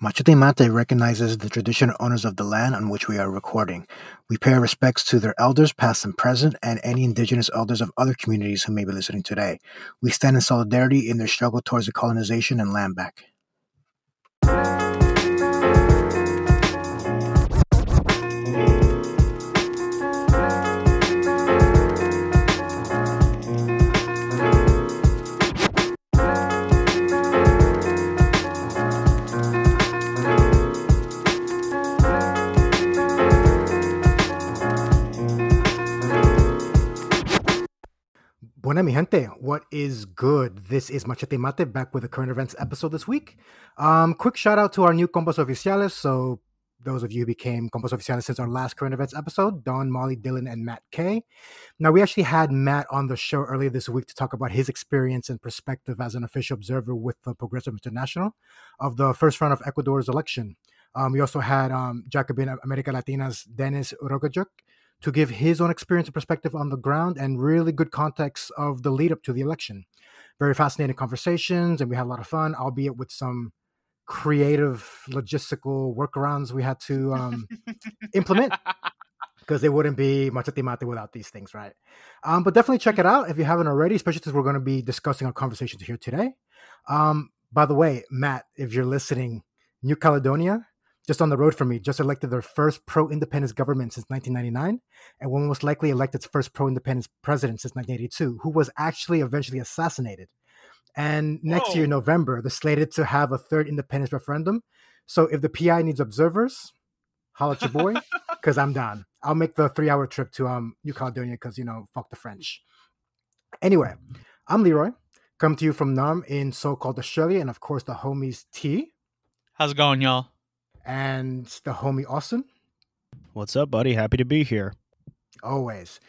Machete Mate recognizes the traditional owners of the land on which we are recording. We pay our respects to their elders, past and present, and any indigenous elders of other communities who may be listening today. We stand in solidarity in their struggle towards the colonization and land back. Buena mi gente, what is good? This is Machete Mate back with a current events episode this week. Um, quick shout out to our new Compas Oficiales. So, those of you who became Compas Oficiales since our last current events episode, Don, Molly, Dylan, and Matt K. Now, we actually had Matt on the show earlier this week to talk about his experience and perspective as an official observer with the Progressive International of the first round of Ecuador's election. Um, we also had um, Jacobin America Latina's Denis Rogatyuk to give his own experience and perspective on the ground and really good context of the lead up to the election. Very fascinating conversations, and we had a lot of fun, albeit with some creative logistical workarounds we had to um, implement because it wouldn't be Machete Mate without these things, right? Um, but definitely check it out if you haven't already, especially since we're going to be discussing our conversations here today. Um, by the way, Matt, if you're listening, New Caledonia, just on the road from me, just elected their first pro independence government since 1999, and will most likely elect its first pro independence president since 1982, who was actually eventually assassinated. And next Whoa. year, November, they're slated to have a third independence referendum. So if the PI needs observers, holla at your boy, because I'm down. I'll make the three hour trip to um, New Caledonia because, you know, fuck the French. Anyway, I'm Leroy, come to you from Naarm in so called Australia, and of course, the homies T How's it going, y'all? And the homie Austin. What's up, buddy? Happy to be here. Always.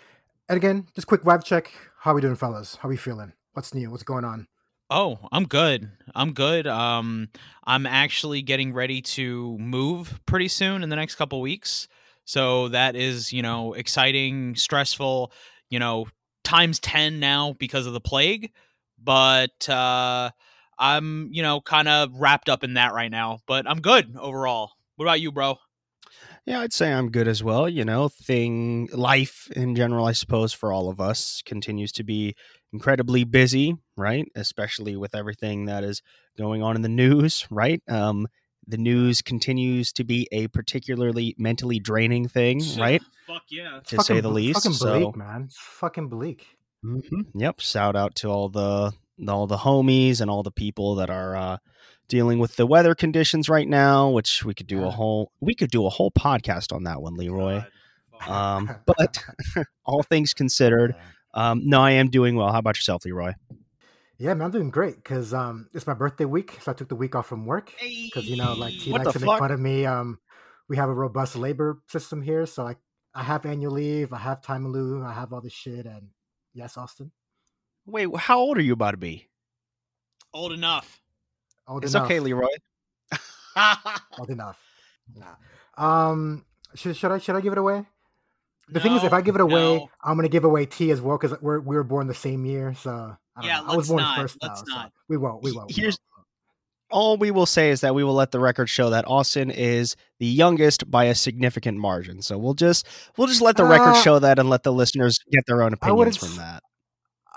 And again, just quick vibe check. How we doing, fellas? How we feeling? What's new? What's going on? Oh, I'm good. I'm good. Um, I'm actually getting ready to move pretty soon in the next couple weeks. So that is, you know, exciting, stressful, you know, times 10 now because of the plague. But uh, I'm, you know, kind of wrapped up in that right now. But I'm good overall. What about you, bro? Yeah, I'd say I'm good as well. You know, thing life in general, I suppose, for all of us continues to be incredibly busy, right? Especially with everything that is going on in the news, right? Um, the news continues to be a particularly mentally draining thing, right? Fuck yeah. It's To say the least. Fucking So, man. It's fucking bleak. hmm Yep. Shout out to all the all the homies and all the people that are uh, dealing with the weather conditions right now. Which we could do a whole we could do a whole podcast on that one, Leroy. Um, but all things considered, um, no, I am doing well. How about yourself, Leroy? Yeah, man, I'm doing great because um, it's my birthday week, so I took the week off from work because you know, like he What likes the to make fun of me. Um, we have a robust labor system here, so I I have annual leave, I have time in lieu, I have all this shit, and yes, Austin, Wait, how old are you about to be? old enough. old It's enough. okay, Leroy. old enough. Nah. Um, should should I should I give it away? The thing is, if I give it away, no. I'm gonna give away T as well because we're we were born the same year. So I don't Yeah, know. I was born not, first. let's though, so not. we won't. We won't. we Here's- won't. All we will say is that we will let the record show that Austin is the youngest by a significant margin. So we'll just we'll just let the record Uh, show that and let the listeners get their own opinions from that.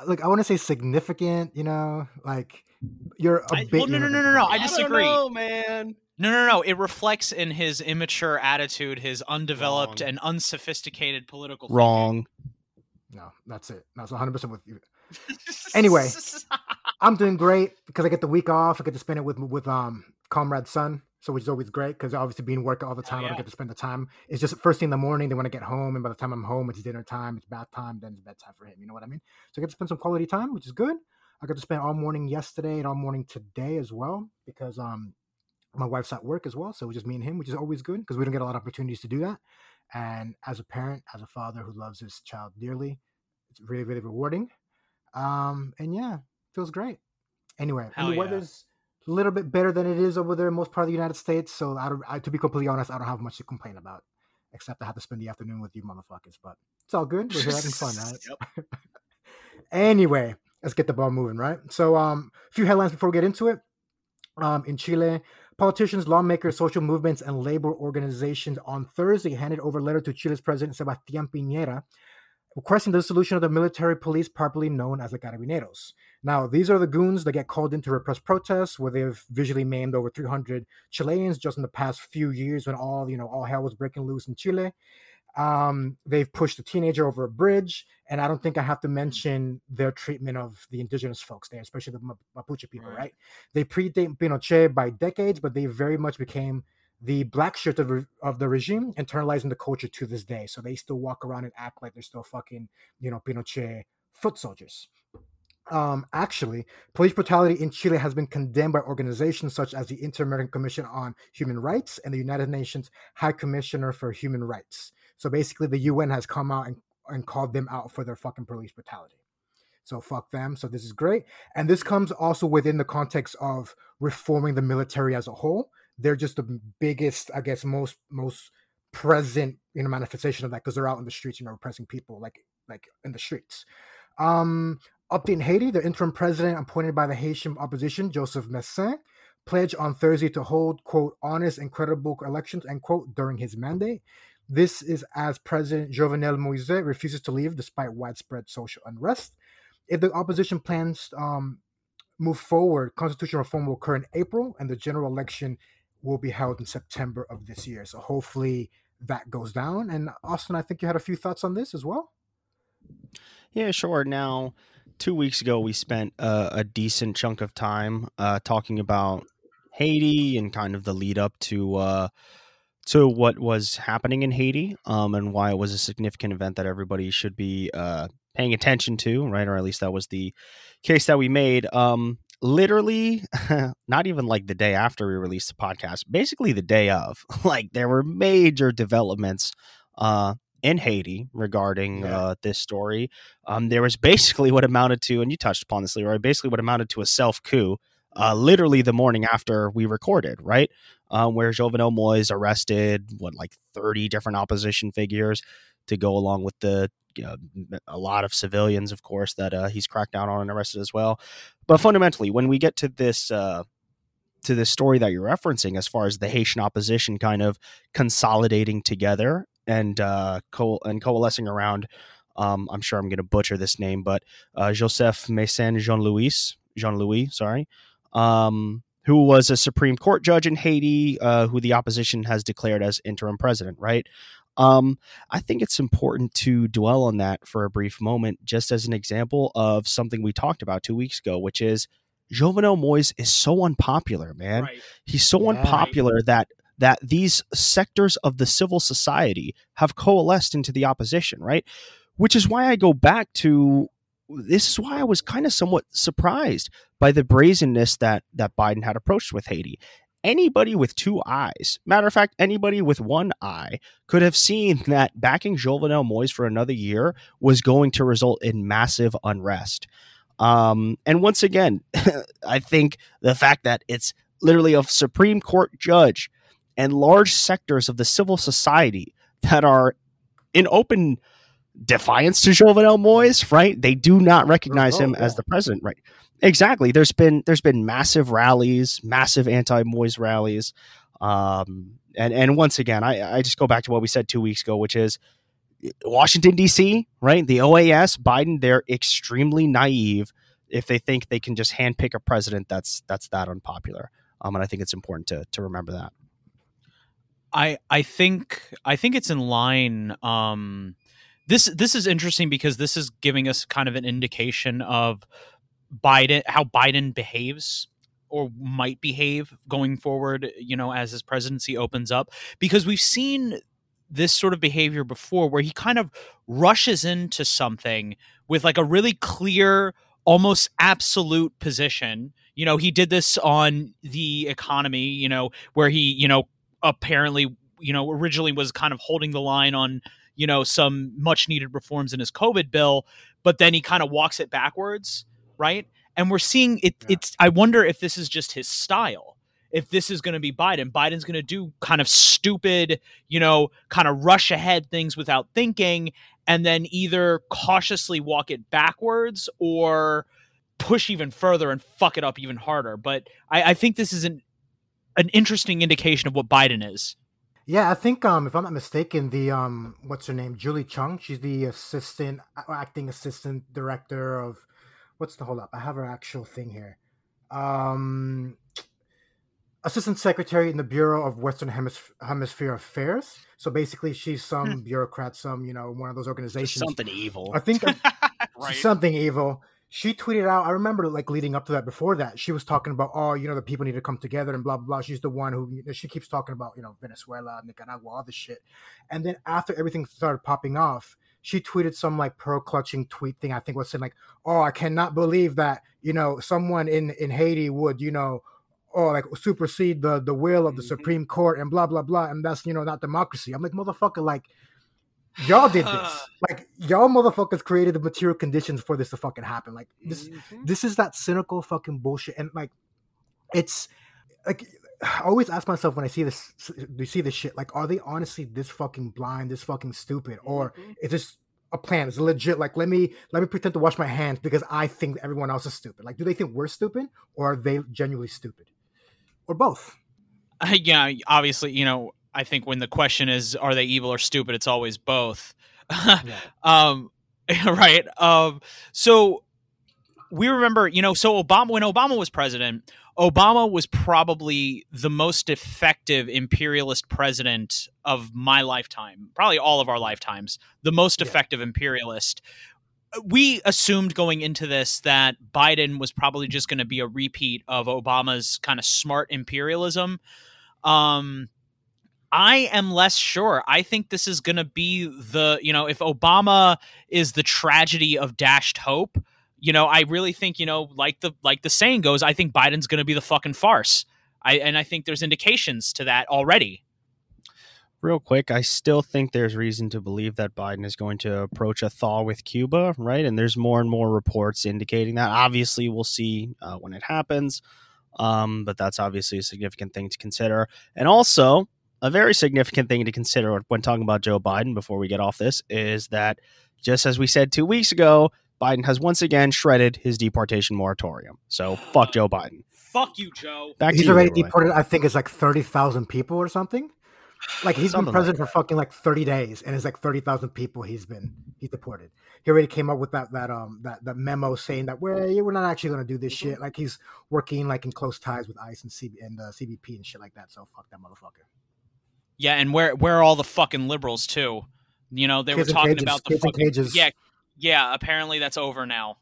Like I want to say significant. You know, like you're a I- bit. well, no, no, younger no, no, no, me. I disagree. man. No, no, no. It reflects in his immature attitude, his undeveloped Wrong. and unsophisticated political thinking. Wrong. No, that's it. That's 100 percent with you. Anyway. I'm doing great because I get the week off. I get to spend it with with um comrade son, so which is always great because obviously being work all the time, I yeah. don't get to spend the time. It's just first thing in the morning. Then when I get home, and by the time I'm home, it's dinner time, it's bath time, then it's bedtime for him. You know what I mean? So I get to spend some quality time, which is good. I got to spend all morning yesterday and all morning today as well because um my wife's at work as well, so it's just me and him, which is always good because we don't get a lot of opportunities to do that. And as a parent, as a father who loves his child dearly, it's really really rewarding. Um, and yeah, feels great. Anyway, Hell and the yeah. weather's a little bit better than it is over there in most part of the United States. So I don't, I, to be completely honest, I don't have much to complain about, except I have to spend the afternoon with you motherfuckers. But it's all good. We're here having fun, right? anyway, let's get the ball moving, right? So, um, a few headlines before we get into it. Um, in Chile, Politicians, lawmakers, social movements, and labor organizations on Thursday handed over a letter to Chile's President Sebastián Piñera requesting the dissolution of the military police, properly known as the Carabineros. Now, these are the goons that get called in to repress protests, where they've visually maimed over 300 Chileans just in the past few years when all you know all hell was breaking loose in Chile. Um, they've pushed a teenager over a bridge, and I don't think I have to mention their treatment of the indigenous folks there, especially the Mapuche people. Right? right? They predate Pinochet by decades, but they very much became the black shirt of, of the regime, internalizing the culture to this day. So they still walk around and act like they're still fucking, you know, Pinochet foot soldiers. Um, actually, police brutality in Chile has been condemned by organizations such as the Inter American Commission on Human Rights and the United Nations High Commissioner for Human Rights. So basically, the UN has come out and, and called them out for their fucking police brutality. So fuck them. So this is great. And this comes also within the context of reforming the military as a whole they're just the biggest, I guess, most most present you know manifestation of that because they're out in the streets, you know, repressing people like like in the streets. Um, in Haiti, the interim president appointed by the Haitian opposition, Joseph Mécène, pledged on Thursday to hold quote honest and credible elections end quote during his mandate. This is as President Jovenel Moise refuses to leave despite widespread social unrest. If the opposition plans um, move forward, constitutional reform will occur in April, and the general election will be held in September of this year. So hopefully that goes down. And Austin, I think you had a few thoughts on this as well. Yeah, sure. Now, two weeks ago, we spent a, a decent chunk of time uh, talking about Haiti and kind of the lead up to uh, to what was happening in Haiti um, and why it was a significant event that everybody should be uh, paying attention to, right? Or at least that was the case that we made. Um, literally not even like the day after we released the podcast basically the day of like there were major developments uh in Haiti regarding yeah. uh, this story. Um, there was basically what amounted to, and you touched upon this, Leroy, basically what amounted to a self coup, uh, literally the morning after we recorded, right? Um, where Jovenel Moise arrested, what, like 30 different opposition figures to go along with the you know, a lot of civilians, of course, that uh, he's cracked down on and arrested as well. But fundamentally, when we get to this uh, to this story that you're referencing, as far as the Haitian opposition kind of consolidating together and uh, co- and coalescing around, um, I'm sure I'm going to butcher this name, but uh, Joseph Mécène Jean Louis Jean Louis, sorry. Um, who was a Supreme Court judge in Haiti, uh, who the opposition has declared as interim president, right? Um, I think it's important to dwell on that for a brief moment, just as an example of something we talked about two weeks ago, which is Jovenel Moise is so unpopular, man. Right. He's so yeah, unpopular right. that that these sectors of the civil society have coalesced into the opposition, right? Which is why I go back to this is why I was kind of somewhat surprised by the brazenness that that Biden had approached with Haiti anybody with two eyes, matter of fact, anybody with one eye could have seen that backing Jovenel Moise for another year was going to result in massive unrest. Um, and once again, I think the fact that it's literally a Supreme Court judge and large sectors of the civil society that are in open defiance to Jovenel Moise, right? They do not recognize him as the president, right? Exactly. There's been there's been massive rallies, massive anti-Moise rallies. Um, and and once again, I, I just go back to what we said two weeks ago, which is Washington D.C. Right, the OAS, Biden, they're extremely naive if they think they can just handpick a president that's that's that unpopular. Um, and I think it's important to to remember that. I I think I think it's in line. Um, this this is interesting because this is giving us kind of an indication of Biden, how Biden behaves or might behave going forward, you know, as his presidency opens up, because we've seen this sort of behavior before where he kind of rushes into something with like a really clear, almost absolute position. You know, he did this on the economy, you know, where he, you know, apparently, you know, originally was kind of holding the line on, you know, some much needed reforms in his COVID bill, but then he kind of walks it backwards right? And we're seeing it. Yeah. It's. I wonder if this is just his style. If this is going to be Biden, Biden's going to do kind of stupid, you know, kind of rush ahead things without thinking, and then either cautiously walk it backwards or push even further and fuck it up even harder. But I, I think this is an an interesting indication of what Biden is. Yeah, I think um if I'm not mistaken, the um what's her name, Julie Chung, she's the assistant acting assistant director of what's the hold up? I have her actual thing here. Um assistant secretary in the Bureau of Western Hemisp- Hemisphere Affairs. So basically, she's some hmm. bureaucrat, some you know one of those organizations. Just something evil. I think right. something evil. She tweeted out. I remember like leading up to that. Before that, she was talking about, oh, you know, the people need to come together and blah blah blah. She's the one who you know, she keeps talking about, you know, Venezuela, Nicaragua, all this shit. And then after everything started popping off, she tweeted some like pearl clutching tweet thing. I think was saying like, "Oh, I cannot believe that you know someone in in Haiti would you know or like supersede the the will of the mm-hmm. Supreme Court and blah blah blah, and that's you know not democracy. I'm like motherfucker, like y'all did this, like y'all motherfuckers created the material conditions for this to fucking happen. Like this, mm-hmm. this is that cynical fucking bullshit, and like it's like. I always ask myself when I see this, you see this shit, like, are they honestly this fucking blind, this fucking stupid, or mm-hmm. is this a plan? Is legit? Like, let me let me pretend to wash my hands because I think everyone else is stupid. Like, do they think we're stupid, or are they genuinely stupid? or both? Uh, yeah, obviously, you know, I think when the question is, are they evil or stupid, it's always both. yeah. um, right. Um, so we remember, you know, so Obama, when Obama was president, Obama was probably the most effective imperialist president of my lifetime, probably all of our lifetimes, the most yeah. effective imperialist we assumed going into this that Biden was probably just going to be a repeat of Obama's kind of smart imperialism. Um, I am less sure. I think this is going to be the, you know, if Obama is the tragedy of dashed hope, you know, I really think, you know, like the like the saying goes, I think Biden's going to be the fucking farce. I and I think there's indications to that already real quick, I still think there's reason to believe that Biden is going to approach a thaw with Cuba, right? And there's more and more reports indicating that. Obviously, we'll see uh, when it happens, um, but that's obviously a significant thing to consider. And also, a very significant thing to consider when talking about Joe Biden before we get off this is that, just as we said two weeks ago, Biden has once again shredded his deportation moratorium. So fuck Joe Biden. Fuck you, Joe. Back He's already deported. I think it's like thirty thousand people or something. Like he's Something been president like for fucking like 30 days, and it's like 30,000 people he's been he's deported. He already came up with that that um that that memo saying that we're we're not actually gonna do this shit. Like he's working like in close ties with ICE and CB and uh, CBP and shit like that. So fuck that motherfucker. Yeah, and where where are all the fucking liberals too? You know they kids were talking about the fucking yeah yeah. Apparently that's over now.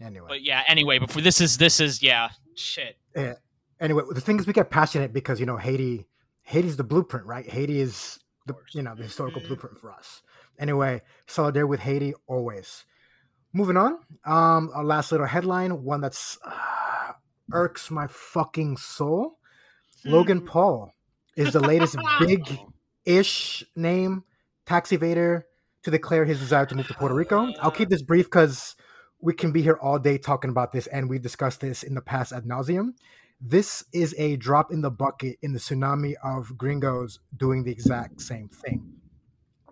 Anyway, but yeah. Anyway, before this is this is yeah shit. Yeah. Anyway, the thing is, we get passionate because you know Haiti Haiti's the blueprint, right? Haiti is the you know the historical mm-hmm. blueprint for us. Anyway, solidarity with Haiti always. Moving on, um, our last little headline, one that's uh, irks my fucking soul. Logan hmm. Paul is the latest big-ish name tax evader to declare his desire to move to Puerto Rico. I'll keep this brief because we can be here all day talking about this, and we've discussed this in the past ad nauseum. This is a drop in the bucket in the tsunami of gringos doing the exact same thing.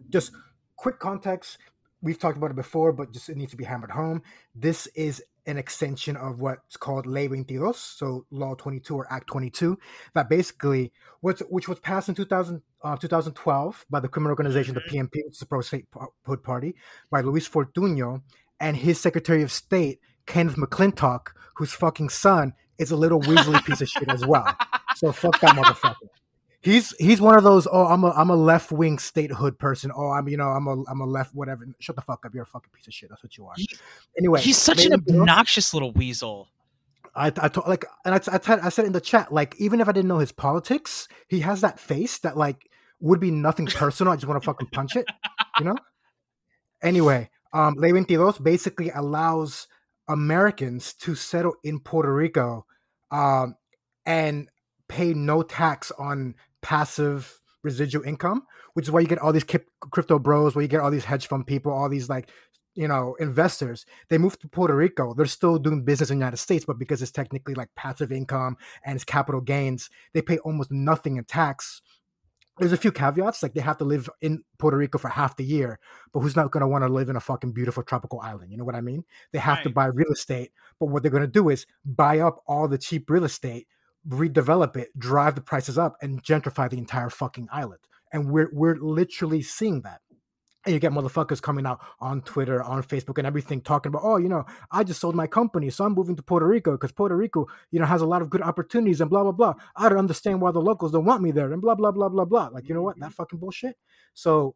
Just quick context we've talked about it before, but just it needs to be hammered home. This is an extension of what's called Ley 22, so Law 22 or Act 22, that basically, what's, which was passed in 2000, uh, 2012 by the criminal organization, the PNP, which is the Pro Statehood Party, by Luis Fortuño and his Secretary of State, Kenneth McClintock, whose fucking son is a little weaselly piece of shit as well. So fuck that motherfucker. He's he's one of those. Oh, I'm a I'm a left wing statehood person. Oh, I'm you know I'm a I'm a left whatever. Shut the fuck up. You're a fucking piece of shit. That's what you are. He, anyway, he's such an obnoxious little weasel. I, I told like and I, I, I said in the chat like even if I didn't know his politics, he has that face that like would be nothing personal. I just want to fucking punch it, you know. Anyway, um, Ley 22 basically allows Americans to settle in Puerto Rico um, and pay no tax on passive residual income, which is why you get all these crypto bros, where you get all these hedge fund people, all these like you know investors. They move to Puerto Rico. They're still doing business in the United States, but because it's technically like passive income and it's capital gains, they pay almost nothing in tax there's a few caveats like they have to live in Puerto Rico for half the year, but who's not going to want to live in a fucking beautiful tropical island? You know what I mean? They have right. to buy real estate, but what they're going to do is buy up all the cheap real estate, redevelop it, drive the prices up, and gentrify the entire fucking island. And we're we're literally seeing that. And you get motherfuckers coming out on Twitter, on Facebook, and everything talking about, oh, you know, I just sold my company, so I'm moving to Puerto Rico because Puerto Rico, you know, has a lot of good opportunities and blah blah blah. I don't understand why the locals don't want me there and blah blah blah blah blah. Like, you know what? That fucking bullshit. So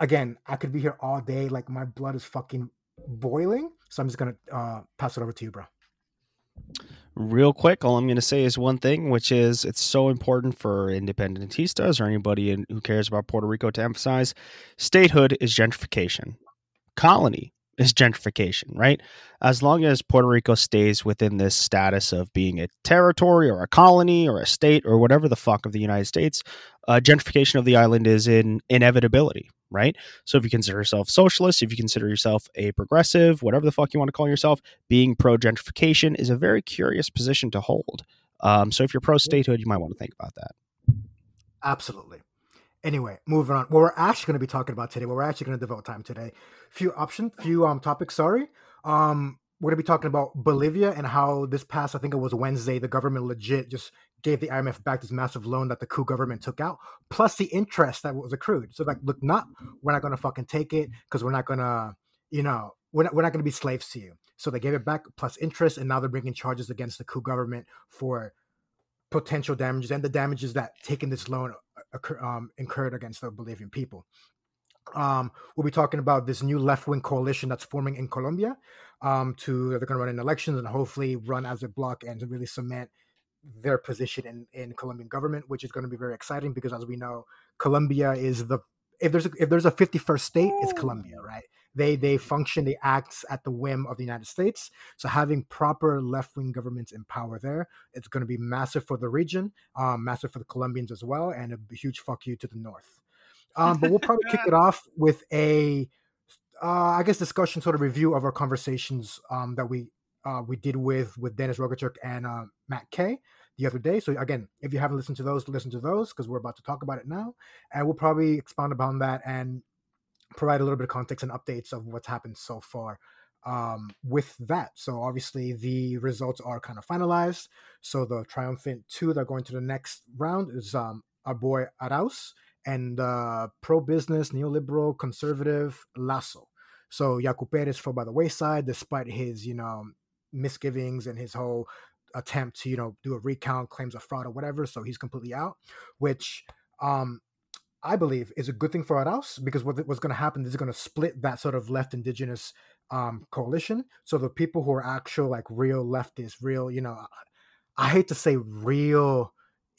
again, I could be here all day. Like my blood is fucking boiling. So I'm just gonna uh, pass it over to you, bro. Real quick, all I'm going to say is one thing, which is it's so important for independentistas or anybody in, who cares about Puerto Rico to emphasize statehood is gentrification, colony is gentrification, right? As long as Puerto Rico stays within this status of being a territory or a colony or a state or whatever the fuck of the United States, uh, gentrification of the island is in inevitability, right? So if you consider yourself socialist, if you consider yourself a progressive, whatever the fuck you want to call yourself, being pro gentrification is a very curious position to hold. Um, so if you're pro statehood, you might want to think about that. Absolutely. Anyway, moving on. What we're actually going to be talking about today, what we're actually going to devote time today, few options, few um topics. Sorry, um, we're going to be talking about Bolivia and how this past, I think it was Wednesday, the government legit just gave the IMF back this massive loan that the coup government took out, plus the interest that was accrued. So like, look, not we're not to fucking take it because we're not to, you know, we're not, we're not to be slaves to you. So they gave it back plus interest, and now they're bringing charges against the coup government for potential damages and the damages that taking this loan occur, um, incurred against the Bolivian people. Um, we'll be talking about this new left wing coalition that's forming in Colombia. Um, to they're going to run in elections and hopefully run as a bloc and to really cement their position in in Colombian government, which is going to be very exciting because as we know, Colombia is the if there's a, if there's a 51st state, it's Colombia, right? They they function, they act at the whim of the United States. So having proper left wing governments in power there, it's going to be massive for the region, um, massive for the Colombians as well, and a huge fuck you to the north. Um, but we'll probably kick it off with a, uh, I guess, discussion sort of review of our conversations um, that we uh, we did with with Denis Rogatyuk and uh, Matt Kay the other day. So again, if you haven't listened to those, listen to those because we're about to talk about it now, and we'll probably expound upon that and provide a little bit of context and updates of what's happened so far um, with that. So obviously the results are kind of finalized. So the triumphant two that are going to the next round is um, our boy Arauz and uh, pro-business, neoliberal, conservative Lasso. So Yaku Perez fell by the wayside despite his, you know, misgivings and his whole attempt to, you know, do a recount, claims of fraud or whatever. So he's completely out, which um, I believe is a good thing for Arauz because what, what's going to happen is going to split that sort of left indigenous um, coalition. So the people who are actual like real leftists, real, you know, I hate to say real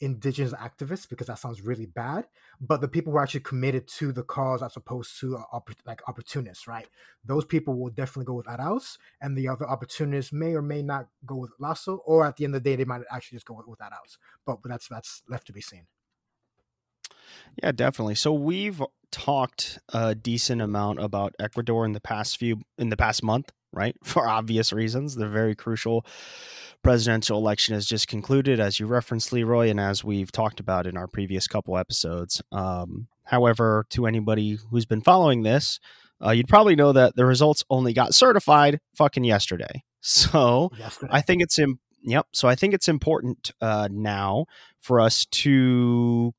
indigenous activists because that sounds really bad, but the people who are actually committed to the cause as opposed to uh, like opportunists, right? Those people will definitely go with Arauz, and the other opportunists may or may not go with Lasso, or at the end of the day, they might actually just go with, with Arauz. But, but that's that's left to be seen. Yeah, definitely. So we've talked a decent amount about Ecuador in the past few in the past month, right? For obvious reasons. The very crucial presidential election has just concluded, as you referenced, Leroy, and as we've talked about in our previous couple episodes. Um, however, to anybody who's been following this, uh, you'd probably know that the results only got certified fucking yesterday. So yesterday. I think it's Im- yep. So I think it's important uh, now for us to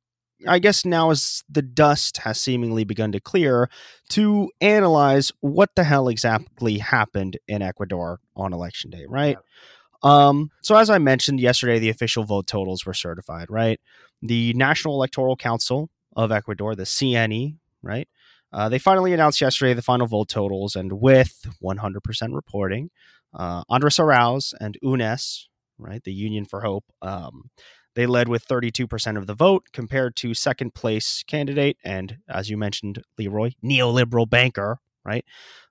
I guess now as the dust has seemingly begun to clear, to analyze what the hell exactly happened in Ecuador on election day, right? Um, so as I mentioned yesterday, the official vote totals were certified, right? The National Electoral Council of Ecuador, the CNE, right? Uh, they finally announced yesterday the final vote totals, and with 100% reporting, uh, Andres Arauz and UNES, right, the Union for Hope, um, they led with 32% of the vote compared to second place candidate and, as you mentioned, Leroy, neoliberal banker, right?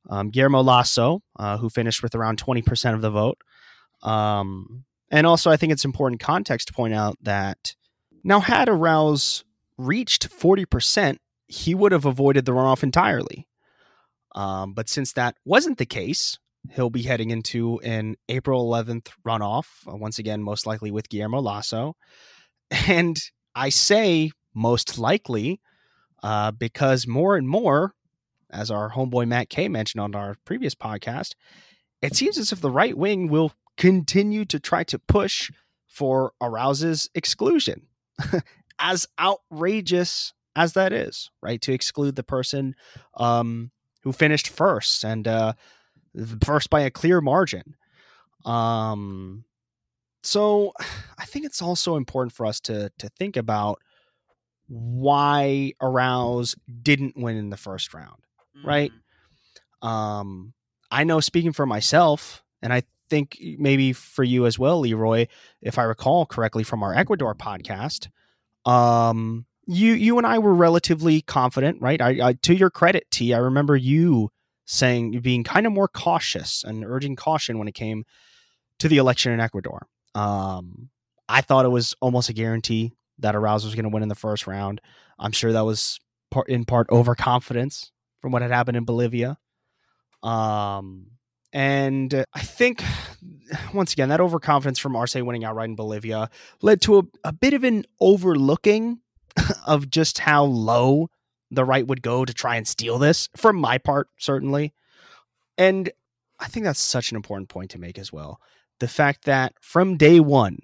Um, Guillermo Lasso, uh, who finished with around 20% of the vote. Um, and also, I think it's important context to point out that now, had Arauz reached 40%, he would have avoided the runoff entirely. Um, but since that wasn't the case, he'll be heading into an April 11th runoff, uh, once again, most likely with Guillermo Lasso. And I say most likely uh, because more and more, as our homeboy Matt Kay mentioned on our previous podcast, it seems as if the right wing will continue to try to push for Arauz's exclusion. as outrageous as that is, right? To exclude the person um, who finished first and uh, first by a clear margin. Um, so I think it's also important for us to to think about why Arauz didn't win in the first round, mm-hmm. right? Um, I know speaking for myself, and I think maybe for you as well, Leroy, if I recall correctly from our Ecuador podcast, um, you you and I were relatively confident, right? I, I to your credit, T, I remember you saying being kind of more cautious and urging caution when it came to the election in Ecuador. Um, I thought it was almost a guarantee that Arauz was going to win in the first round. I'm sure that was part, in part overconfidence from what had happened in Bolivia. Um, and I think, once again, that overconfidence from Arce winning outright in Bolivia led to a, a bit of an overlooking of just how low the right would go to try and steal this, from my part, certainly. And I think that's such an important point to make as well the fact that from day one,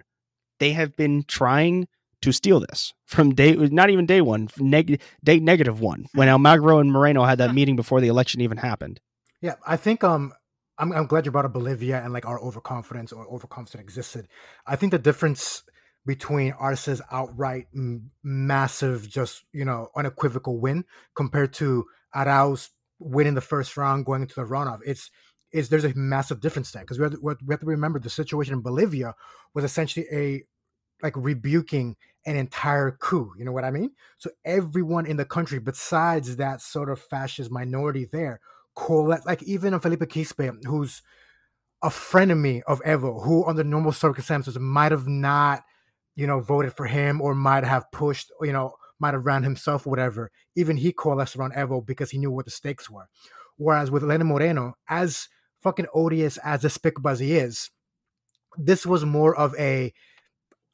they have been trying to steal this from day, not even day one, neg- day negative one, when Almagro and Moreno had that meeting before the election even happened. Yeah, I think um, I'm, I'm glad you brought up Bolivia and like our overconfidence or overconfidence existed. I think the difference between Arce's outright m- massive, just you know, unequivocal win compared to Arauz winning the first round, going into the runoff, it's is there's a massive difference there because we, we, have to remember the situation in Bolivia was essentially a like rebuking an entire coup. You know what I mean? So everyone in the country, besides that sort of fascist minority there, collect like even Felipe Quispe, who's a frenemy of Evo, who under normal circumstances might have not, you know, voted for him or might have pushed, you know, might have ran himself, whatever. Even he coalesced around Evo because he knew what the stakes were. Whereas with Lenin Moreno, as fucking odious as despicable as he is, this was more of a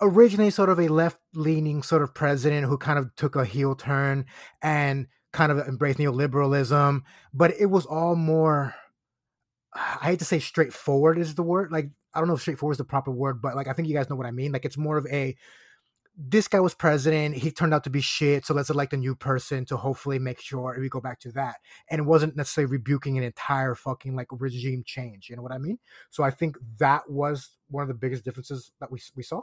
originally sort of a left leaning sort of president who kind of took a heel turn and kind of embraced neoliberalism, but it was all more I hate to say straightforward is the word. Like I don't know if straightforward is the proper word, but like I think you guys know what I mean. Like it's more of a this guy was president. He turned out to be shit. So let's elect a new person to hopefully make sure we go back to that. And it wasn't necessarily rebuking an entire fucking like regime change. You know what I mean? So I think that was one of the biggest differences that we we saw.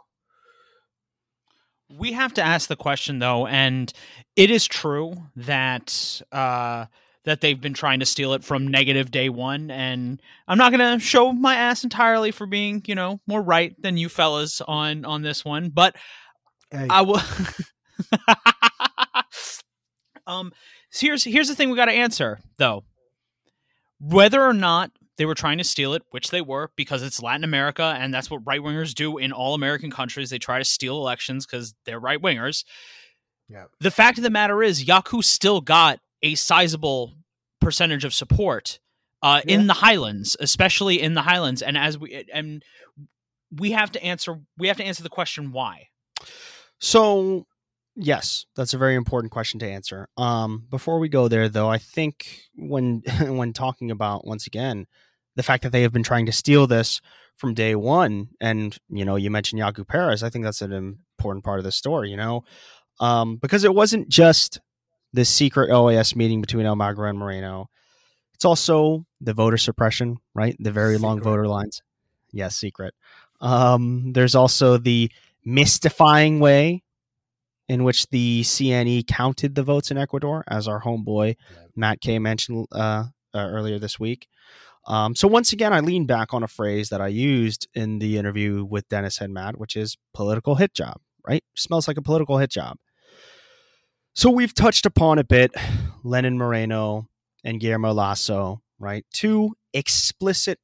We have to ask the question though, and it is true that uh that they've been trying to steal it from negative day one. And I'm not gonna show my ass entirely for being, you know, more right than you fellas on on this one, but Hey. I will. um, so here's here's the thing we got to answer though. Whether or not they were trying to steal it, which they were, because it's Latin America, and that's what right wingers do in all American countries. They try to steal elections because they're right wingers. Yeah. The fact of the matter is, Yaku still got a sizable percentage of support uh, yeah. in the Highlands, especially in the Highlands. And as we and we have to answer, we have to answer the question why. So, yes, that's a very important question to answer. Um, before we go there, though, I think when when talking about once again the fact that they have been trying to steal this from day one, and you know, you mentioned Yaku Perez, I think that's an important part of the story. You know, um, because it wasn't just this secret OAS meeting between El Almagro and Moreno. It's also the voter suppression, right? The very secret. long voter lines. Yes, secret. Um, there's also the mystifying way in which the CNE counted the votes in Ecuador, as our homeboy Matt K mentioned uh, uh, earlier this week. Um, so once again, I lean back on a phrase that I used in the interview with Dennis and Matt, which is political hit job. Right? Smells like a political hit job. So we've touched upon a bit Lenin Moreno and Guillermo Lasso, right? Two explicit,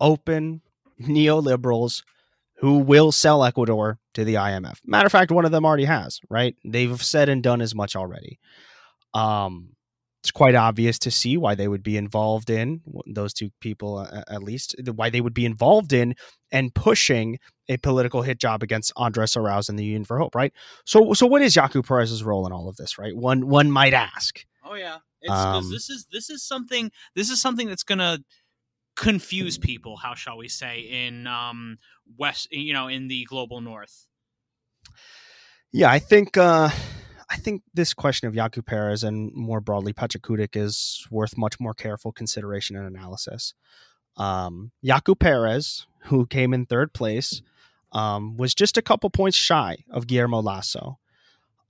open neoliberals who will sell Ecuador to the IMF. Matter of fact, one of them already has, right? They've said and done as much already. Um, it's quite obvious to see why they would be involved in those two people, uh, at least, why they would be involved in and pushing a political hit job against Andres Arauz and the Union for Hope, right? So, so what is Yaku Perez's role in all of this, right? One, one might ask. Oh yeah, um, this is this is something this is something that's gonna confuse people. How shall we say in um, west? You know, in the global north. Yeah, I think uh, I think this question of Yaku Perez and more broadly Pachakutik is worth much more careful consideration and analysis. Um, Yaku Perez, who came in third place, um, was just a couple points shy of Guillermo Lasso.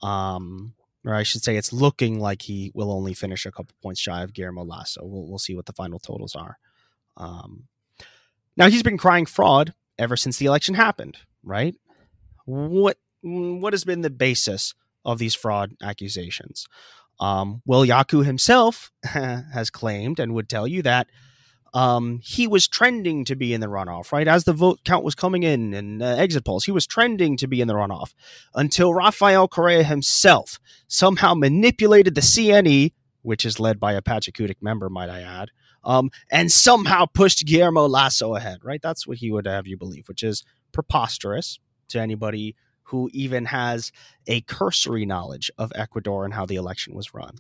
Um, or I should say, it's looking like he will only finish a couple points shy of Guillermo Lasso. We'll, we'll see what the final totals are. Um, now he's been crying fraud ever since the election happened, right? What what has been the basis of these fraud accusations? Um, well, Yaku himself has claimed and would tell you that um, he was trending to be in the runoff, right? As the vote count was coming in and uh, exit polls, he was trending to be in the runoff until Rafael Correa himself somehow manipulated the CNE, which is led by a Pachakutik member, might I add, um, and somehow pushed Guillermo Lasso ahead, right? That's what he would have you believe, which is preposterous to anybody who even has a cursory knowledge of Ecuador and how the election was run.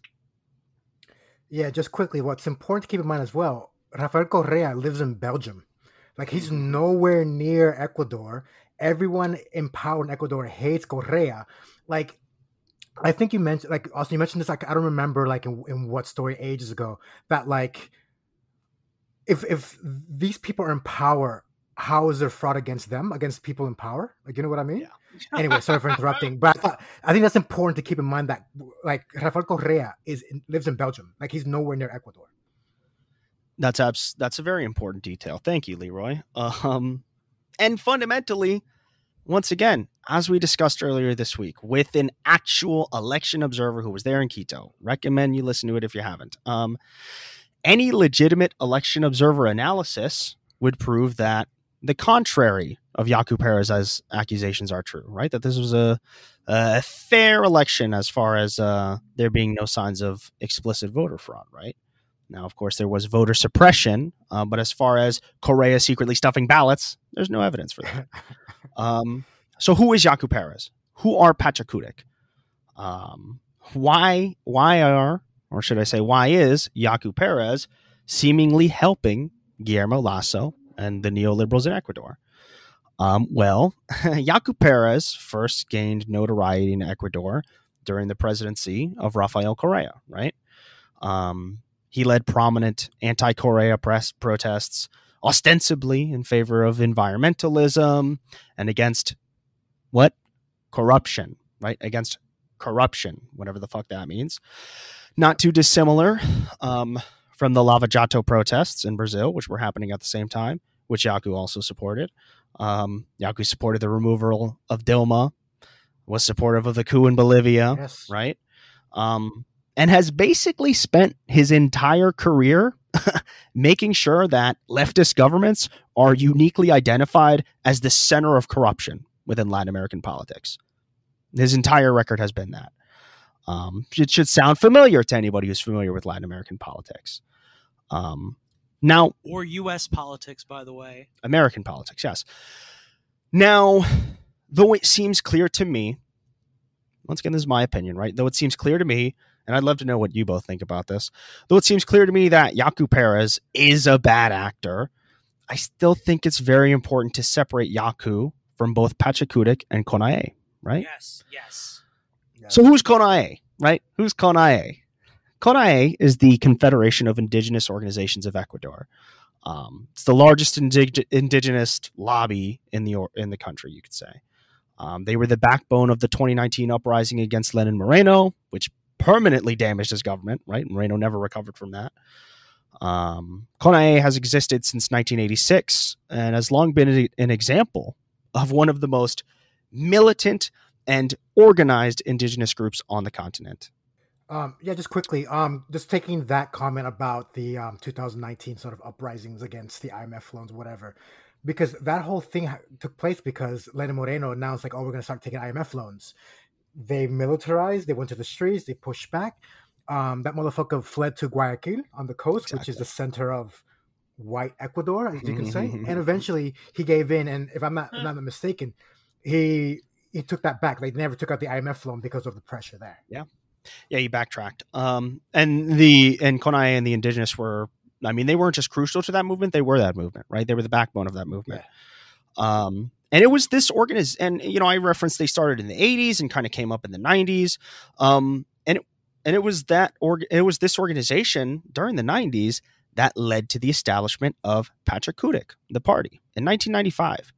Yeah, just quickly, what's important to keep in mind as well Rafael Correa lives in Belgium. Like he's mm-hmm. nowhere near Ecuador. Everyone in power in Ecuador hates Correa. Like I think you mentioned like also you mentioned this like I don't remember like in, in what story ages ago that like if if these people are in power, how is there fraud against them against people in power? Like you know what I mean? Yeah. Anyway, sorry for interrupting, but I, thought, I think that's important to keep in mind that like Rafael Correa is lives in Belgium, like he's nowhere near Ecuador. That's abs- that's a very important detail. Thank you, Leroy. Um, and fundamentally, once again, as we discussed earlier this week, with an actual election observer who was there in Quito, recommend you listen to it if you haven't. Um, any legitimate election observer analysis would prove that the contrary of Yaku Perez's accusations are true, right? That this was a, a fair election as far as uh, there being no signs of explicit voter fraud, right? Now, of course, there was voter suppression, uh, but as far as Correa secretly stuffing ballots, there's no evidence for that. um, so, who is Yaku Perez? Who are Pachakutik? Um, why, why are, or should I say, why is Yaku Perez seemingly helping Guillermo Lasso and the neoliberals in Ecuador? Um, well, Yaku Perez first gained notoriety in Ecuador during the presidency of Rafael Correa, right? Um, he led prominent anti Correa press protests, ostensibly in favor of environmentalism and against what? Corruption, right? Against corruption, whatever the fuck that means. Not too dissimilar um, from the Lava Jato protests in Brazil, which were happening at the same time, which Yaku also supported. Um, Yaku supported the removal of Dilma, was supportive of the coup in Bolivia, yes. right? Um, and has basically spent his entire career making sure that leftist governments are uniquely identified as the center of corruption within Latin American politics. His entire record has been that. Um, it should sound familiar to anybody who's familiar with Latin American politics. Um, now, or U.S. politics, by the way, American politics, yes. Now, though it seems clear to me, once again, this is my opinion, right? Though it seems clear to me and I'd love to know what you both think about this. Though it seems clear to me that Yaku Perez is a bad actor, I still think it's very important to separate Yaku from both Pachakutik and Conaie, right? Yes, yes. So who's Conaie, right? Who's Conaie? Conaie is the Confederation of Indigenous Organizations of Ecuador. Um, it's the largest indig- indigenous lobby in the in the country, you could say. Um, they were the backbone of the 2019 uprising against Lenin Moreno, which permanently damaged his government, right? Moreno never recovered from that. Um, has existed since 1986 and has long been a, an example of one of the most militant and organized indigenous groups on the continent. Um, yeah, just quickly, um, just taking that comment about the um, 2019 sort of uprisings against the IMF loans, whatever, because that whole thing took place because Lenin Moreno announced like, oh, we're going to start taking IMF loans, they militarized, they went to the streets, they pushed back. Um, that motherfucker fled to Guayaquil on the coast, exactly. which is the center of white Ecuador, as you can say. and eventually he gave in. And if I'm not, I'm not mistaken, he he took that back. They never took out the IMF loan because of the pressure there. Yeah. Yeah, he backtracked. Um, and the and Conaie and the indigenous were I mean, they weren't just crucial to that movement; they were that movement, right? They were the backbone of that movement. Yeah. Um, and it was this organiz and you know i referenced they started in the 80s and kind of came up in the 90s um, and it, and it was that org- it was this organization during the 90s that led to the establishment of Pachakutik, the party, in 1995.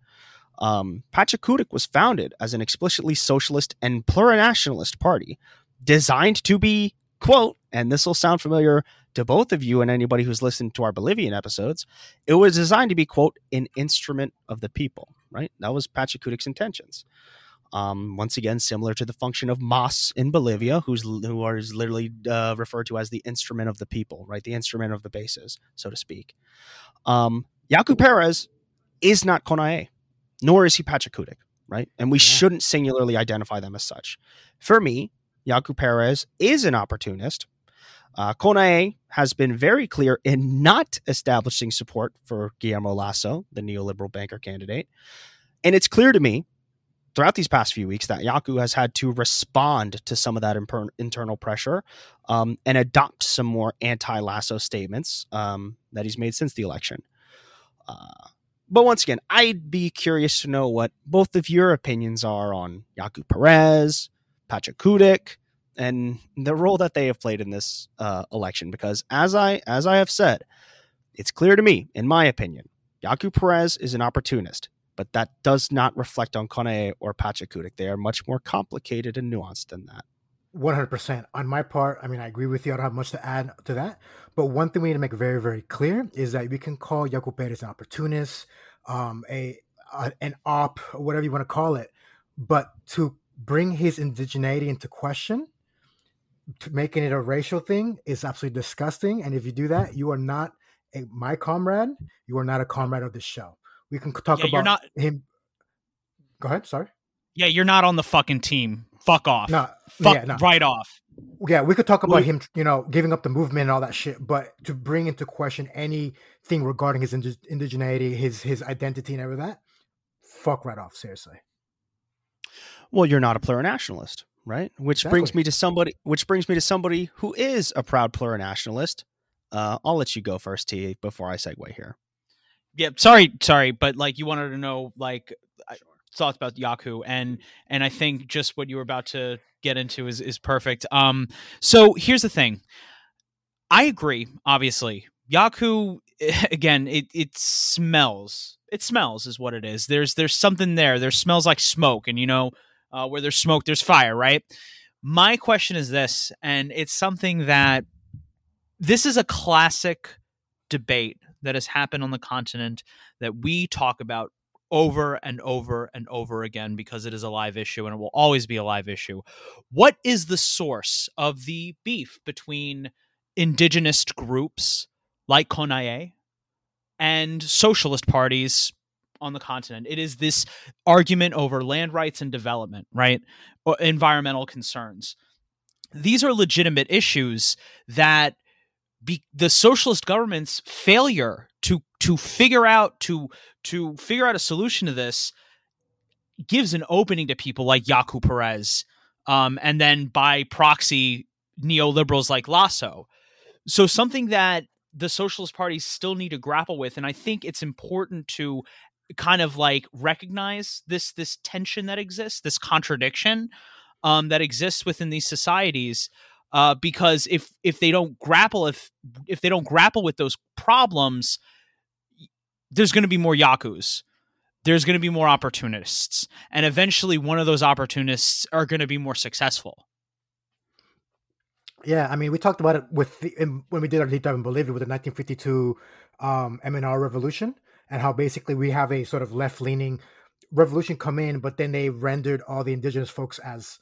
Um, Pachakutik was founded as an explicitly socialist and plurinationalist party designed to be, quote, and this will sound familiar to both of you and anybody who's listened to our Bolivian episodes, it was designed to be, quote, an instrument of the people, right? That was Pachakutik's intentions. Um, once again, similar to the function of MAS in Bolivia, who's who is literally uh, referred to as the instrument of the people, right? The instrument of the bases, so to speak. Um, Yaku Perez is not CONAIE, nor is he Pachakutik, right? And we yeah. shouldn't singularly identify them as such. For me, Yaku Perez is an opportunist. Uh, CONAIE has been very clear in not establishing support for Guillermo Lasso, the neoliberal banker candidate. And it's clear to me throughout these past few weeks that Yaku has had to respond to some of that imper- internal pressure um, and adopt some more anti Lasso statements um, that he's made since the election. Uh, but once again, I'd be curious to know what both of your opinions are on Yaku Perez, Pachakutik, and the role that they have played in this uh, election. Because as I as I have said, it's clear to me, in my opinion, Yaku Perez is an opportunist but that does not reflect on CONAIE or Pachakutik. They are much more complicated and nuanced than that. 100%. On my part, I mean, I agree with you. I don't have much to add to that. But one thing we need to make very, very clear is that we can call Yaku Perez an opportunist, um, a, a an op, whatever you want to call it. But to bring his indigeneity into question, to making it a racial thing, is absolutely disgusting. And if you do that, you are not a, my comrade. You are not a comrade of this show. We can talk yeah, about not, him. Go ahead. Sorry. Yeah, you're not on the fucking team. Fuck off. No, Fuck yeah, no. right off. Yeah, we could talk about well, him, you know, giving up the movement and all that shit, but to bring into question anything regarding his indigeneity, his his identity, and everything that, fuck right off. Seriously. Well, you're not a plurinationalist, right? Which exactly. brings me to somebody. Which brings me to somebody who is a proud plurinationalist. Uh, I'll let you go first, T, before I segue here yeah, sorry, sorry, but like you wanted to know like sure. thoughts about Yaku, and and I think just what you were about to get into is is perfect. Um, so here's the thing. I agree. Obviously, Yaku again. It it smells. It smells is what it is. There's there's something there. There smells like smoke, and you know, uh, where there's smoke, there's fire, right? My question is this, and it's something that this is a classic debate that has happened on the continent that we talk about over and over and over again because it is a live issue and it will always be a live issue. What is the source of the beef between indigenous groups like CONAIE and socialist parties on the continent? It is this argument over land rights and development, right? Or environmental concerns. These are legitimate issues that be, the socialist government's failure to to figure out to to figure out a solution to this gives an opening to people like Yaku Perez, um, and then by proxy neoliberals like Lasso. So something that the socialist parties still need to grapple with, and I think it's important to kind of like recognize this this tension that exists, this contradiction um, that exists within these societies uh, because if if they don't grapple if if they don't grapple with those problems, there's going to be more yakus. There's going to be more opportunists, and eventually, one of those opportunists are going to be more successful. Yeah, I mean, we talked about it with the, in, when we did our deep dive in Bolivia with the 1952 um, MNR revolution, and how basically we have a sort of left leaning revolution come in, but then they rendered all the indigenous folks as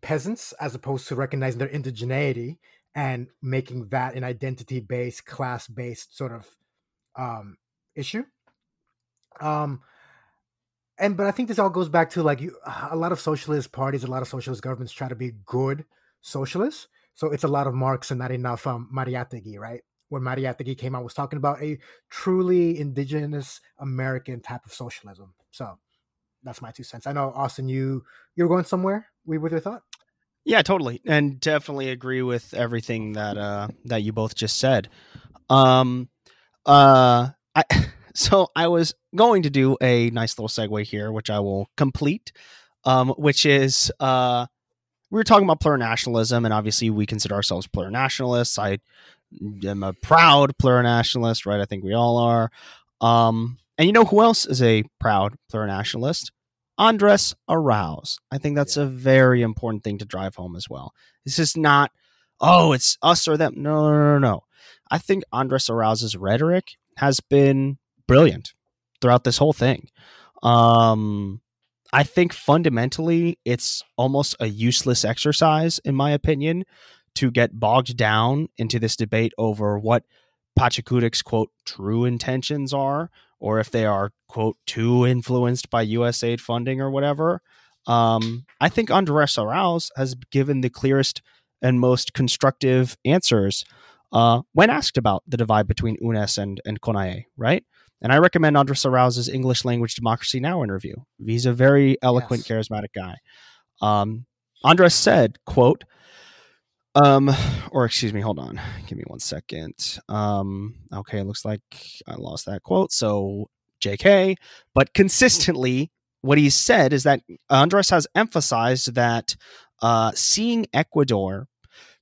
peasants as opposed to recognizing their indigeneity and making that an identity based, class based sort of um, issue. Um, and but I think this all goes back to like you, a lot of socialist parties, a lot of socialist governments try to be good socialists. So it's a lot of Marx and not enough um, Mariátegui, right? When Mariátegui came out, was talking about a truly indigenous American type of socialism. So that's my two cents. I know Austin, you you're going somewhere. With your thought? Yeah, totally, and definitely agree with everything that uh, that you both just said. Um, uh, I so I was going to do a nice little segue here, which I will complete. Um, which is uh, we were talking about plurinationalism, and obviously we consider ourselves plurinationalists. I am a proud plurinationalist, right? I think we all are. Um, and you know who else is a proud plurinationalist? Andres Arauz. I think that's yeah. a very important thing to drive home as well. This is not, oh, it's us or them. No, no, no, no. I think Andres Arauz's rhetoric has been brilliant throughout this whole thing. Um, I think fundamentally it's almost a useless exercise, in my opinion, to get bogged down into this debate over what Pachakutik's quote true intentions are, or if they are quote too influenced by USAID funding or whatever. Um, I think Andres Arauz has given the clearest and most constructive answers uh, when asked about the divide between UNES and, and CONAIE, right? And I recommend Andres Arauz's English Language Democracy Now interview. He's a very eloquent, yes. charismatic guy. Um, Andres said, quote, um, or excuse me, hold on. Give me one second. Um, okay, looks like I lost that quote. So JK, but consistently, what he said is that Andres has emphasized that uh, seeing Ecuador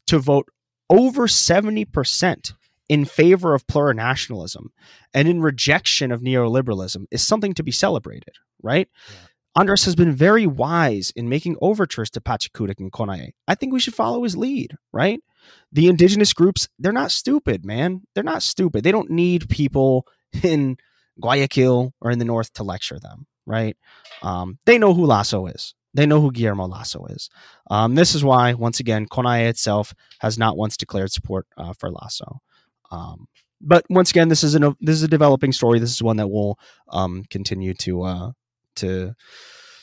to vote over 70% in favor of plurinationalism and in rejection of neoliberalism is something to be celebrated, right? Yeah. Andres has been very wise in making overtures to Pachakutik and CONAIE. I think we should follow his lead, right? The indigenous groups, they're not stupid, man. They're not stupid. They don't need people in Guayaquil or in the north to lecture them, right? Um, they know who Lasso is. They know who Guillermo Lasso is. Um, this is why, once again, CONAIE itself has not once declared support uh, for Lasso. Um, but once again, this is a this is a developing story. This is one that we'll um, continue to uh, to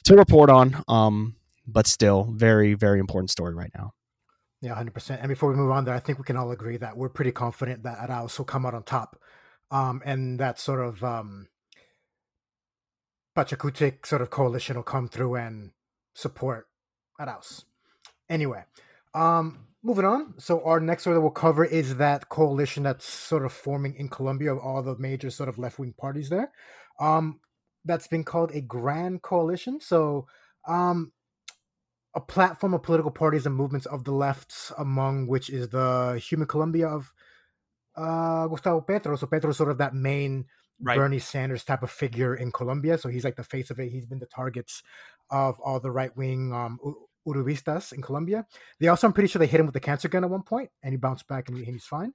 to report on. Um, but still, very very important story right now. Yeah, hundred percent. And before we move on, there, I think we can all agree that we're pretty confident that Arauz will come out on top, um, and that sort of um, Pachakutik sort of coalition will come through and support Arauz. Anyway, um, moving on. So our next story that we'll cover is that coalition that's sort of forming in Colombia of all the major sort of left wing parties there. Um, that's been called a grand coalition. So, um, a platform of political parties and movements of the left, among which is the Human Colombia of uh, Gustavo Petro. So Petro is sort of that main right. Bernie Sanders type of figure in Colombia. So he's like the face of it. He's been the targets of all the right wing um, Uribistas in Colombia. They also, I'm pretty sure they hit him with the cancer gun at one point, and he bounced back and, he's fine.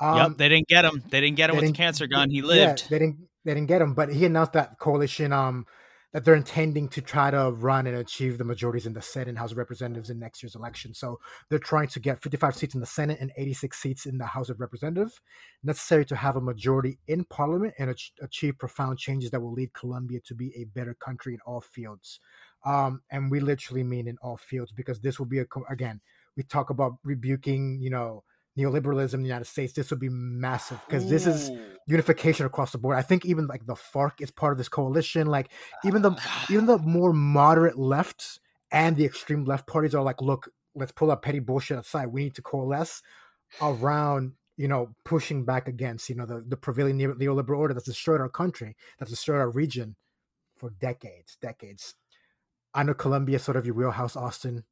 Um, yep, they didn't get him. They didn't get him with the cancer gun. He lived. Yeah, they didn't. They didn't get him, but he announced that coalition um, that they're intending to try to run and achieve the majorities in the Senate and House of Representatives in next year's election. So they're trying to get 55 seats in the Senate and 86 seats in the House of Representatives, necessary to have a majority in Parliament and achieve profound changes that will lead Colombia to be a better country in all fields. Um, and we literally mean in all fields because this will be a again we talk about rebuking you know neoliberalism in the United States. This would be massive because this is unification across the board. I think even like the FARC is part of this coalition. Like even the even the more moderate left and the extreme left parties are like, look, let's pull that petty bullshit aside. We need to coalesce around you know pushing back against you know the, the prevailing neoliberal order that's destroyed our country that's destroyed our region for decades decades I know Colombia sort of your wheelhouse, Austin.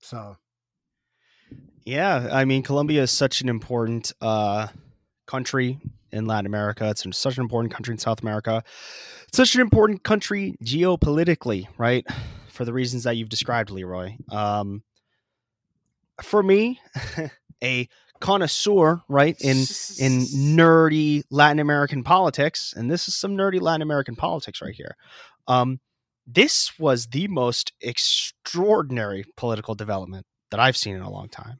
So, yeah, I mean, Colombia is such an important uh, country in Latin America. It's such an important country in South America. It's such an important country geopolitically, right? For the reasons that you've described, Leroy. Um, for me, a connoisseur, right, in in nerdy Latin American politics, and this is some nerdy Latin American politics right here. Um, this was the most extraordinary political development that I've seen in a long time.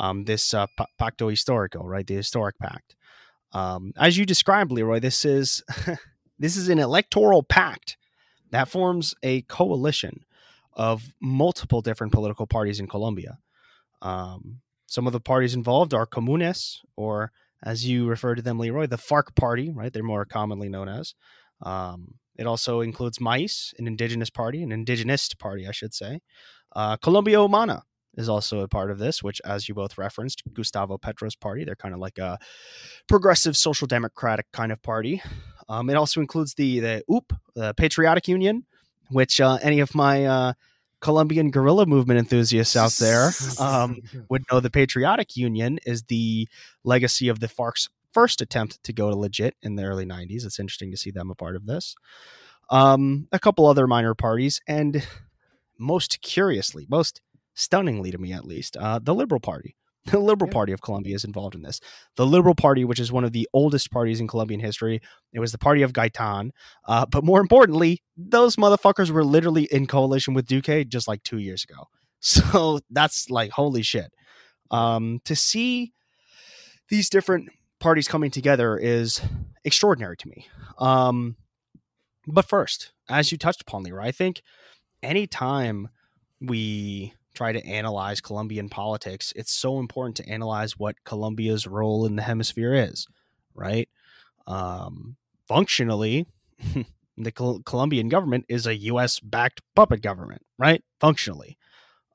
Um, this uh, Pacto Histórico, right, the historic pact. Um, as you described, Leroy, this is this is an electoral pact that forms a coalition of multiple different political parties in Colombia. Um, some of the parties involved are comunes, or as you refer to them, Leroy, the FARC party, right? They're more commonly known as. Um, it also includes MAIS, an indigenous party, an indigenous party, I should say. Uh, Colombia Humana is also a part of this, which, as you both referenced, Gustavo Petro's party. They're kind of like a progressive social democratic kind of party. Um, it also includes the the OOP, the Patriotic Union, which uh, any of my uh, Colombian guerrilla movement enthusiasts out there um, would know the Patriotic Union is the legacy of the FARC's first attempt to go to legit in the early 90s. It's interesting to see them a part of this. Um, a couple other minor parties, and most curiously, most stunningly to me at least, uh, the Liberal Party. The Liberal yeah. Party of Colombia is involved in this. The Liberal Party, which is one of the oldest parties in Colombian history, it was the party of Gaitan. Uh, but more importantly, those motherfuckers were literally in coalition with Duque just like two years ago. So that's like holy shit. Um, to see these different parties coming together is extraordinary to me. Um, but first, as you touched upon, Leroy, I think anytime we try to analyze Colombian politics, it's so important to analyze what Colombia's role in the hemisphere is, right? Um, functionally, the Col- Colombian government is a U.S. backed puppet government, right? Functionally.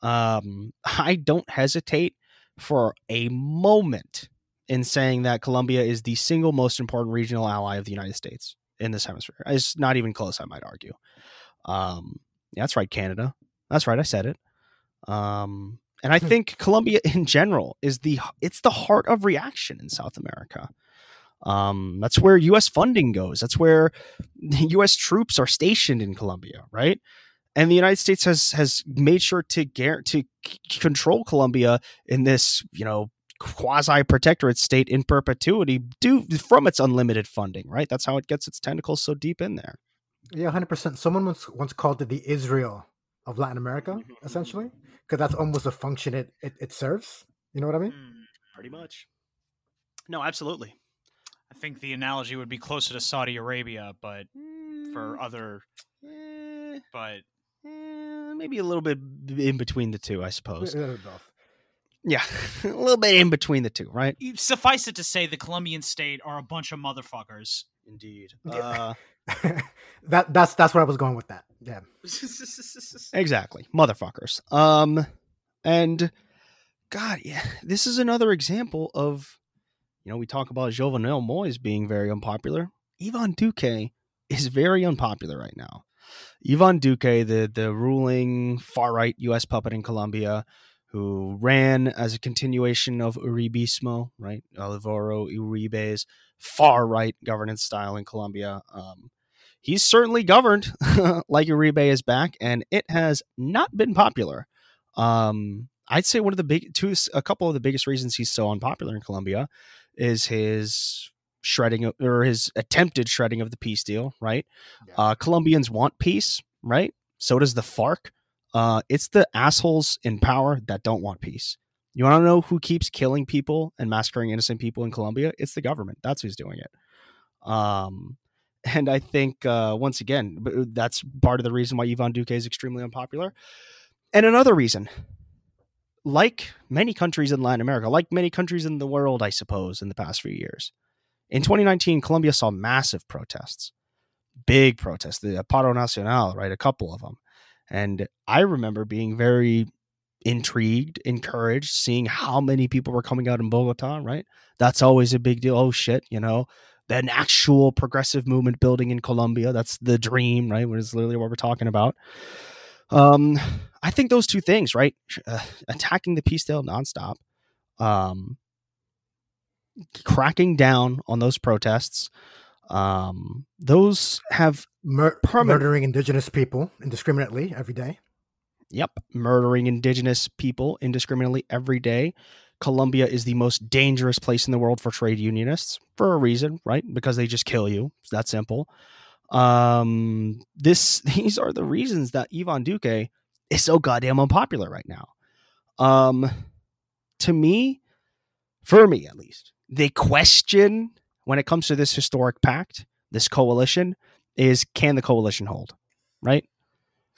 Um, I don't hesitate for a moment in saying that Colombia is the single most important regional ally of the United States in this hemisphere. It's not even close, I might argue. Um, yeah, that's right, Canada. That's right, I said it. Um, and I hmm. think Colombia in general is the it's the heart of reaction in South America. Um, that's where U.S. funding goes. That's where U.S. troops are stationed in Colombia, right? And the United States has has made sure to to control Colombia in this, you know, quasi protectorate state in perpetuity due from its unlimited funding, right? That's how it gets its tentacles so deep in there. Yeah, hundred percent. Someone once once called it the Israel of Latin America, mm-hmm, essentially, because that's almost a function it, it, it serves. You know what I mean? Mm, pretty much. No, absolutely. I think the analogy would be closer to Saudi Arabia, but for mm, other, eh, but eh, maybe a little bit in between the two, I suppose. Yeah, a little bit in between the two, right? Suffice it to say, the Colombian state are a bunch of motherfuckers. Indeed. Uh, that that's that's where I was going with that. Yeah. exactly. Motherfuckers. Um and God, yeah, this is another example of you know, we talk about Jovenel Moïse being very unpopular. Ivan Duque is very unpopular right now. Ivan Duque, the the ruling far right US puppet in Colombia, who ran as a continuation of Uribismo, right? Alvaro Uribe's far right governance style in Colombia. Um, he's certainly governed like Uribe is back, and it has not been popular. Um, I'd say one of the big two, a couple of the biggest reasons he's so unpopular in Colombia is his shredding or his attempted shredding of the peace deal. Right, yeah. uh, Colombians want peace, right? So does the FARC. Uh, it's the assholes in power that don't want peace. You want to know who keeps killing people and massacring innocent people in Colombia? It's the government. That's who's doing it. Um, and I think uh, once again, uh, that's part of the reason why Ivan Duque is extremely unpopular. And another reason, like many countries in Latin America, like many countries in the world, I suppose, in the past few years, in 2019, Colombia saw massive protests, big protests, the Paro Nacional, right? A couple of them. And I remember being very intrigued, encouraged, seeing how many people were coming out in Bogota, right? That's always a big deal. Oh shit, you know, an actual progressive movement building in Colombia. That's the dream, right? Which is literally what we're talking about. Um, I think those two things, right? Uh, attacking the peace deal nonstop, um, cracking down on those protests. Um, those have Mur- murdering indigenous people indiscriminately every day. Yep, murdering indigenous people indiscriminately every day. Colombia is the most dangerous place in the world for trade unionists for a reason, right? Because they just kill you. It's that simple. Um, this these are the reasons that Ivan Duque is so goddamn unpopular right now. Um, to me, for me at least, the question when it comes to this historic pact, this coalition, is can the coalition hold? Right?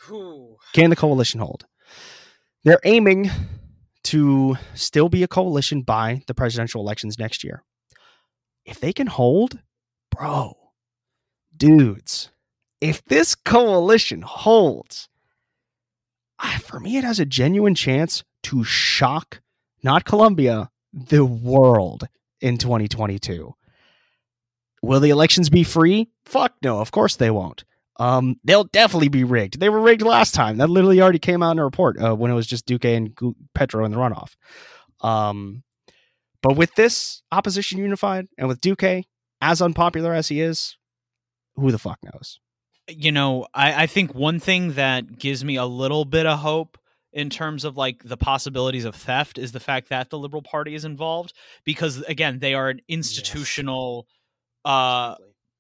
Ooh. Can the coalition hold? They're aiming to still be a coalition by the presidential elections next year. If they can hold, bro, dudes, if this coalition holds, for me, it has a genuine chance to shock not Colombia, the world in 2022. Will the elections be free? Fuck no, of course they won't. Um, they'll definitely be rigged. They were rigged last time. That literally already came out in a report uh, when it was just Duque and Petro in the runoff. Um, but with this opposition unified and with Duque as unpopular as he is, who the fuck knows? You know, I, I think one thing that gives me a little bit of hope in terms of like the possibilities of theft is the fact that the Liberal Party is involved because again, they are an institutional yes. uh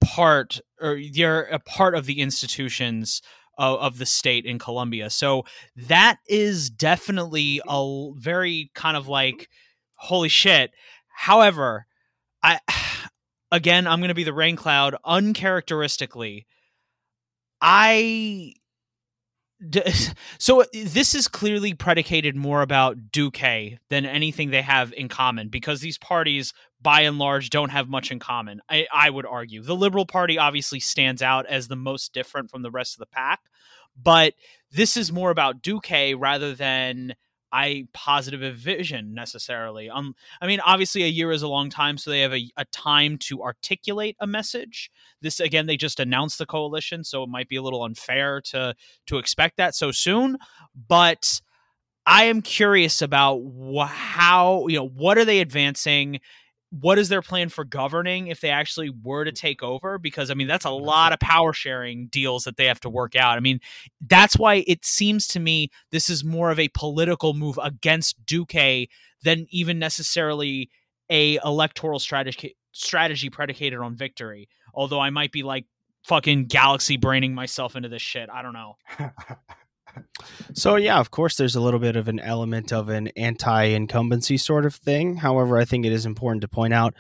part or they're a part of the institutions of, of, the state in Colombia. So that is definitely a very kind of like holy shit. However, I again I'm going to be the rain cloud uncharacteristically. I so this is clearly predicated more about Duque than anything they have in common because these parties by and large don't have much in common. I, I would argue. The Liberal Party obviously stands out as the most different from the rest of the pack, but this is more about Duque rather than I positive vision necessarily. Um, I mean, obviously, a year is a long time, so they have a, a time to articulate a message. This again, they just announced the coalition, so it might be a little unfair to to expect that so soon. But I am curious about wh- how you know what are they advancing what is their plan for governing if they actually were to mm. take over? Because i mean that's a lot of power sharing deals that they have to work out. I mean that's why it seems to me this is more of a political move against duque than even necessarily a electoral strategy strategy predicated on victory. Although i might be like fucking galaxy braining myself into this shit. I don't know So yeah, of course, there's a little bit of an element of an anti-incumbency sort of thing. However, I think it is important to point out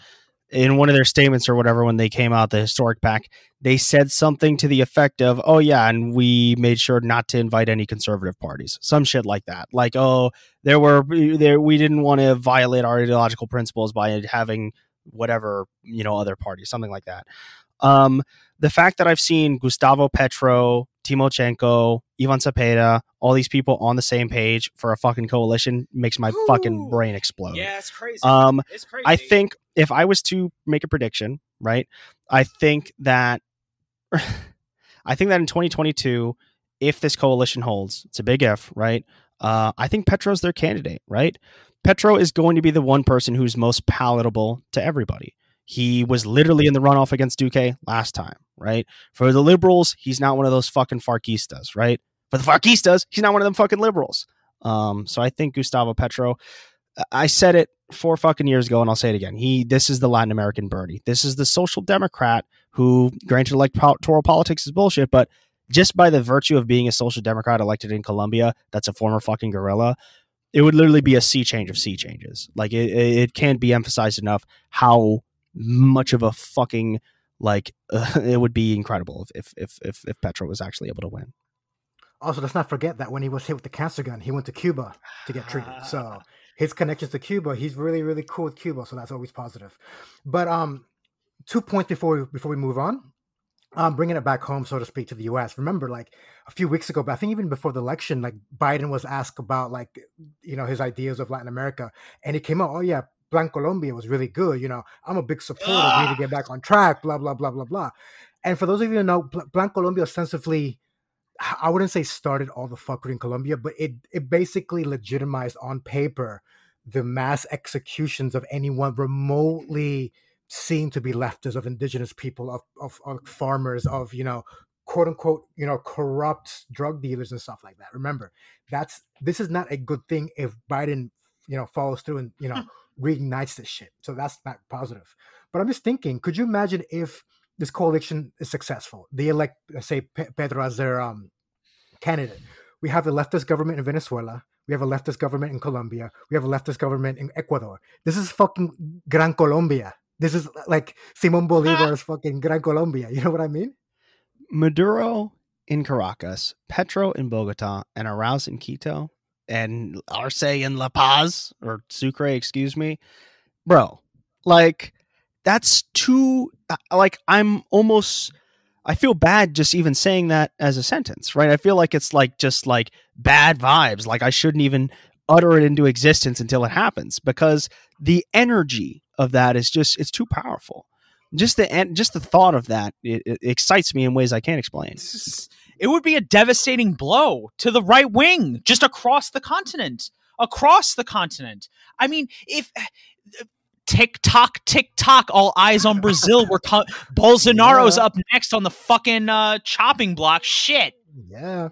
in one of their statements or whatever when they came out the historic pack, they said something to the effect of, "Oh yeah, and we made sure not to invite any conservative parties." Some shit like that. Like, "Oh, there were there we didn't want to violate our ideological principles by having whatever, you know, other parties, something like that." Um, the fact that I've seen Gustavo Petro, Timochenko, Ivan Cepeda, all these people on the same page for a fucking coalition makes my Ooh. fucking brain explode. Yeah, it's crazy. Um, it's crazy. I think if I was to make a prediction, right, I think that I think that in 2022, if this coalition holds, it's a big if, right? Uh, I think Petro's their candidate, right? Petro is going to be the one person who's most palatable to everybody. He was literally in the runoff against Duque last time, right? For the liberals, he's not one of those fucking Farquistas, right? For the Farquistas, he's not one of them fucking liberals. Um, so I think Gustavo Petro, I said it four fucking years ago, and I'll say it again. He, this is the Latin American Bernie. This is the social democrat who, granted, electoral politics is bullshit, but just by the virtue of being a social democrat elected in Colombia, that's a former fucking guerrilla. It would literally be a sea change of sea changes. Like it, it can't be emphasized enough how much of a fucking like uh, it would be incredible if, if if if Petro was actually able to win. Also, let's not forget that when he was hit with the cancer gun, he went to Cuba to get treated. So his connections to Cuba, he's really really cool with Cuba, so that's always positive. But um, two points before we, before we move on. Um, bringing it back home, so to speak, to the U.S. Remember, like a few weeks ago, but I think even before the election, like Biden was asked about like you know his ideas of Latin America, and he came out, oh yeah, Plan Colombia was really good. You know, I'm a big supporter. We need to ah. get back on track. Blah blah blah blah blah. And for those of you who know, Plan Colombia ostensibly, I wouldn't say started all the fuckery in Colombia, but it it basically legitimized on paper the mass executions of anyone remotely seen to be leftist, of indigenous people, of, of, of farmers, of you know quote unquote you know corrupt drug dealers and stuff like that. Remember, that's this is not a good thing if Biden you know follows through and you know reignites this shit. So that's not positive. But I'm just thinking, could you imagine if this coalition is successful? They elect, say, Pedro as their um, candidate. We have a leftist government in Venezuela. We have a leftist government in Colombia. We have a leftist government in Ecuador. This is fucking Gran Colombia. This is like Simon Bolivar's fucking Gran Colombia. You know what I mean? Maduro in Caracas, Petro in Bogota, and Arauz in Quito and Arce in La Paz or Sucre, excuse me, bro. Like that's too. Uh, like I'm almost. I feel bad just even saying that as a sentence, right? I feel like it's like just like bad vibes. Like I shouldn't even utter it into existence until it happens because the energy of that is just it's too powerful. Just the just the thought of that it, it excites me in ways I can't explain. It would be a devastating blow to the right wing just across the continent. Across the continent. I mean, if tick tock, tick tock, all eyes on Brazil. We're co- Bolsonaro's Yeah. up next on the fucking uh, chopping block. Shit. Yeah.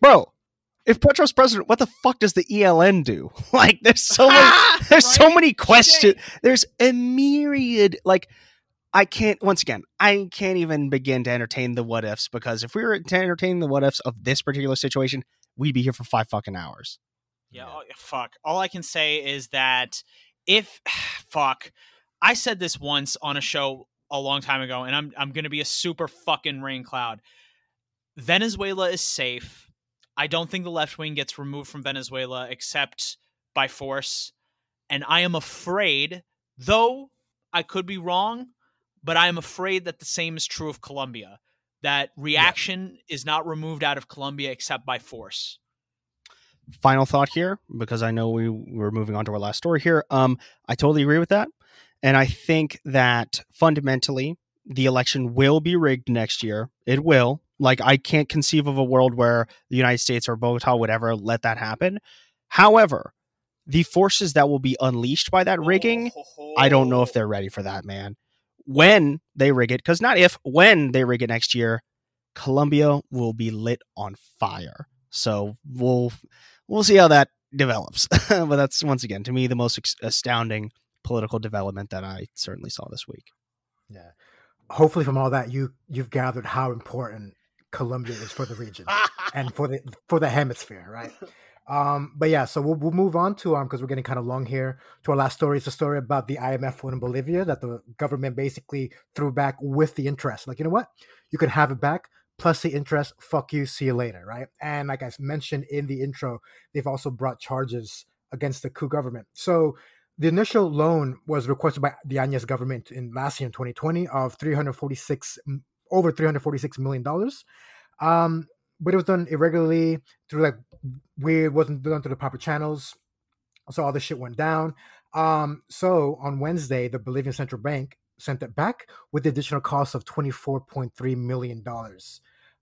Bro, if Petro's president, what the fuck does the ELN do? Like there's so many there's so many questions. There's a myriad like I can't once again, I can't even begin to entertain the what ifs because if we were to entertain the what ifs of this particular situation, we'd be here for five fucking hours. Yeah, oh, fuck. All I can say is that if fuck, I said this once on a show a long time ago, and I'm I'm gonna be a super fucking rain cloud. Venezuela is safe. I don't think the left wing gets removed from Venezuela except by force. And I am afraid, though I could be wrong, but I am afraid that the same is true of Colombia. That reaction is not removed out of Colombia except by force. Final thought here, because I know we we're moving on to our last story here. Um, I totally agree with that. And I think that fundamentally the election will be rigged next year. It will. Like I can't conceive of a world where the United States or Bogota would ever let that happen. However, the forces that will be unleashed by that rigging, I don't know if they're ready for that, man. When they rig it, because not if, when they rig it next year, Colombia will be lit on fire. So we'll we'll see how that develops. but that's once again to me the most ex- astounding political development that I certainly saw this week. Yeah. Hopefully, from all that, you you've gathered how important Colombia is for the region and for the for the hemisphere, right? Um, but yeah, so we'll, we'll move on to um because we're getting kind of long here to our last story. It's a story about the IMF loan in Bolivia that the government basically threw back with the interest. Like, you know what? You can have it back plus the interest. Fuck you. See you later, right? And like I mentioned in the intro, they've also brought charges against the coup government. So the initial loan was requested by the Añez government in last year in 2020 of 346 over 346 million dollars. Um, but it was done irregularly through like weird, wasn't done through the proper channels. So all this shit went down. Um, so on Wednesday, the Bolivian central bank sent it back with the additional cost of 24.3 million dollars.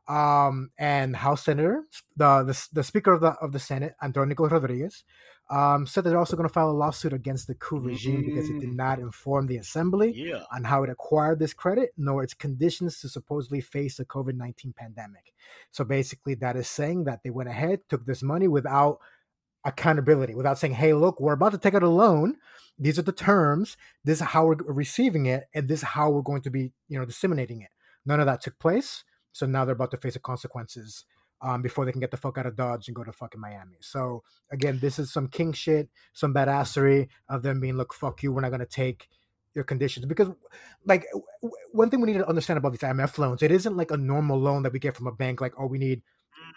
Um, and House Senator, the, the the Speaker of the of the Senate, Antonio Rodriguez, um, said they're also going to file a lawsuit against the coup regime because it did not inform the assembly Yeah. on how it acquired this credit, nor its conditions to supposedly face the COVID 19 pandemic. So basically, that is saying that they went ahead, took this money without accountability, without saying, hey, look, we're about to take out a loan. These are the terms. This is how we're receiving it, and this is how we're going to be, you know, disseminating it. None of that took place. So now they're about to face the consequences um, before they can get the fuck out of Dodge and go to fucking Miami. So again, this is some king shit, some badassery of them being, look, fuck you, we're not gonna take your conditions because, like, w- one thing we need to understand about these IMF loans, it isn't like a normal loan that we get from a bank. Like, oh, we need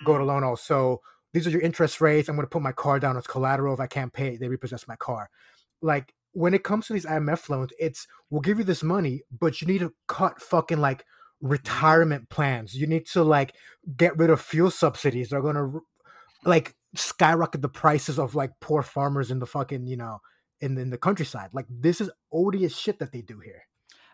go to loan. Also, these are your interest rates. I'm gonna put my car down as collateral. If I can't pay, they repossess my car. Like when it comes to these IMF loans, it's we'll give you this money, but you need to cut fucking like retirement plans. You need to like get rid of fuel subsidies. They're gonna like skyrocket the prices of like poor farmers in the fucking you know in in the countryside. Like this is odious shit that they do here.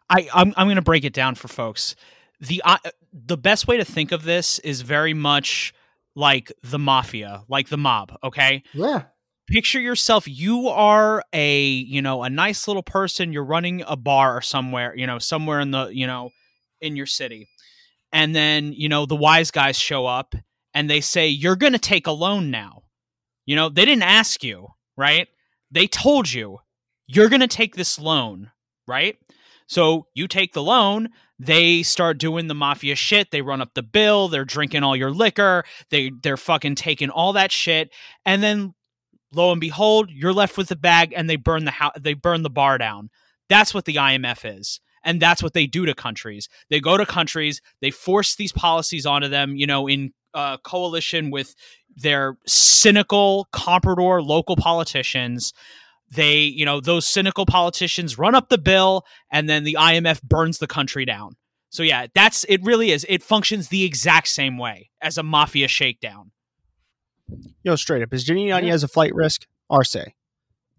I I'm I'm to break it down for folks. The uh, the best way to think of this is very much like the mafia, like the mob, okay? Yeah, Picture yourself you are a, you know, a nice little person, you're running a bar or somewhere, you know, somewhere in the, you know, in your city. And then, you know, the wise guys show up and they say you're going to take a loan now. You know, they didn't ask you, right? They told you you're going to take this loan, right? So you take the loan, they start doing the mafia shit. They run up the bill, they're drinking all your liquor, they they're fucking taking all that shit, and then lo and behold, you're left with the bag and they burn the house they burn the bar down. That's what the IMF is. And that's what they do to countries. They go to countries, they force these policies onto them, you know, in uh, coalition with their cynical comprador local politicians they you know those cynical politicians run up the bill and then the IMF burns the country down. So yeah, that's it really is. It functions the exact same way as a mafia shakedown. Yo, straight up, is Janine Añez a flight risk? Arce,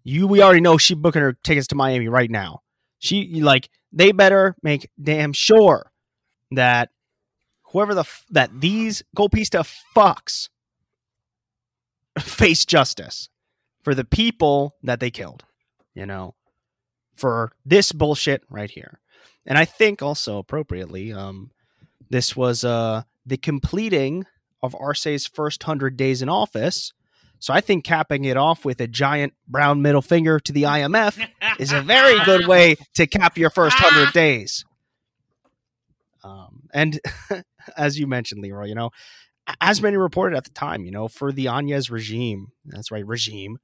you we already know she booking her tickets to Miami right now. She like they better make damn sure that whoever the f- that these golpista fucks face justice for the people that they killed. You know, for this bullshit right here. And I think also appropriately, um, this was uh the completing of Arce's first hundred days in office. So I think capping it off with a giant brown middle finger to the IMF is a very good way to cap your first hundred days. Um, and as you mentioned, Leroy, you know, as many reported at the time, you know, for the Añez regime, that's right, regime,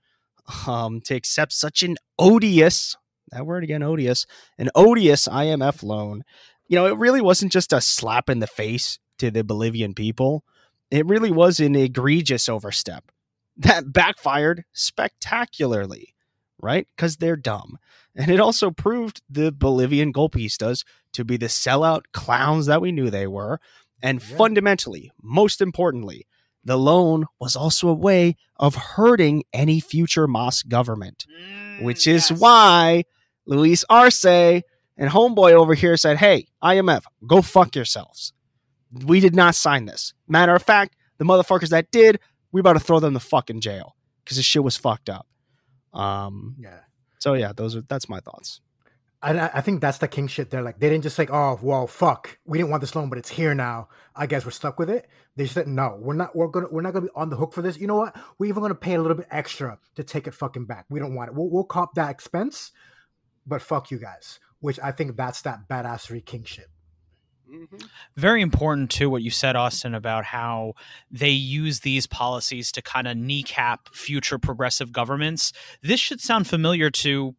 um, to accept such an odious, that word again, odious, an odious IMF loan, you know, it really wasn't just a slap in the face to the Bolivian people. It really was an egregious overstep that backfired spectacularly, right? Because they're dumb. And it also proved the Bolivian golpistas to be the sellout clowns that we knew they were. And Yeah. fundamentally, most importantly, the loan was also a way of hurting any future Mas government, mm, which is why Luis Arce and Homeboy over here said, Hey, IMF, go fuck yourselves. We did not sign this. Matter of fact, the motherfuckers that did, we about to throw them the fuck in jail because this shit was fucked up. Um, Yeah. so yeah, those are that's my thoughts. I, I think that's the king shit. They're like, they didn't just say, oh, well, fuck, we didn't want this loan, but it's here now. I guess we're stuck with it. They said, no, we're not. We're gonna. We're not gonna be on the hook for this. You know what? We're even gonna pay a little bit extra to take it fucking back. We don't want it. We'll, we'll cop that expense, but fuck you guys. Which I think that's that badassery king shit. Mm-hmm. very important too what you said austin about how they use these policies to kind of kneecap future progressive governments. This should sound familiar to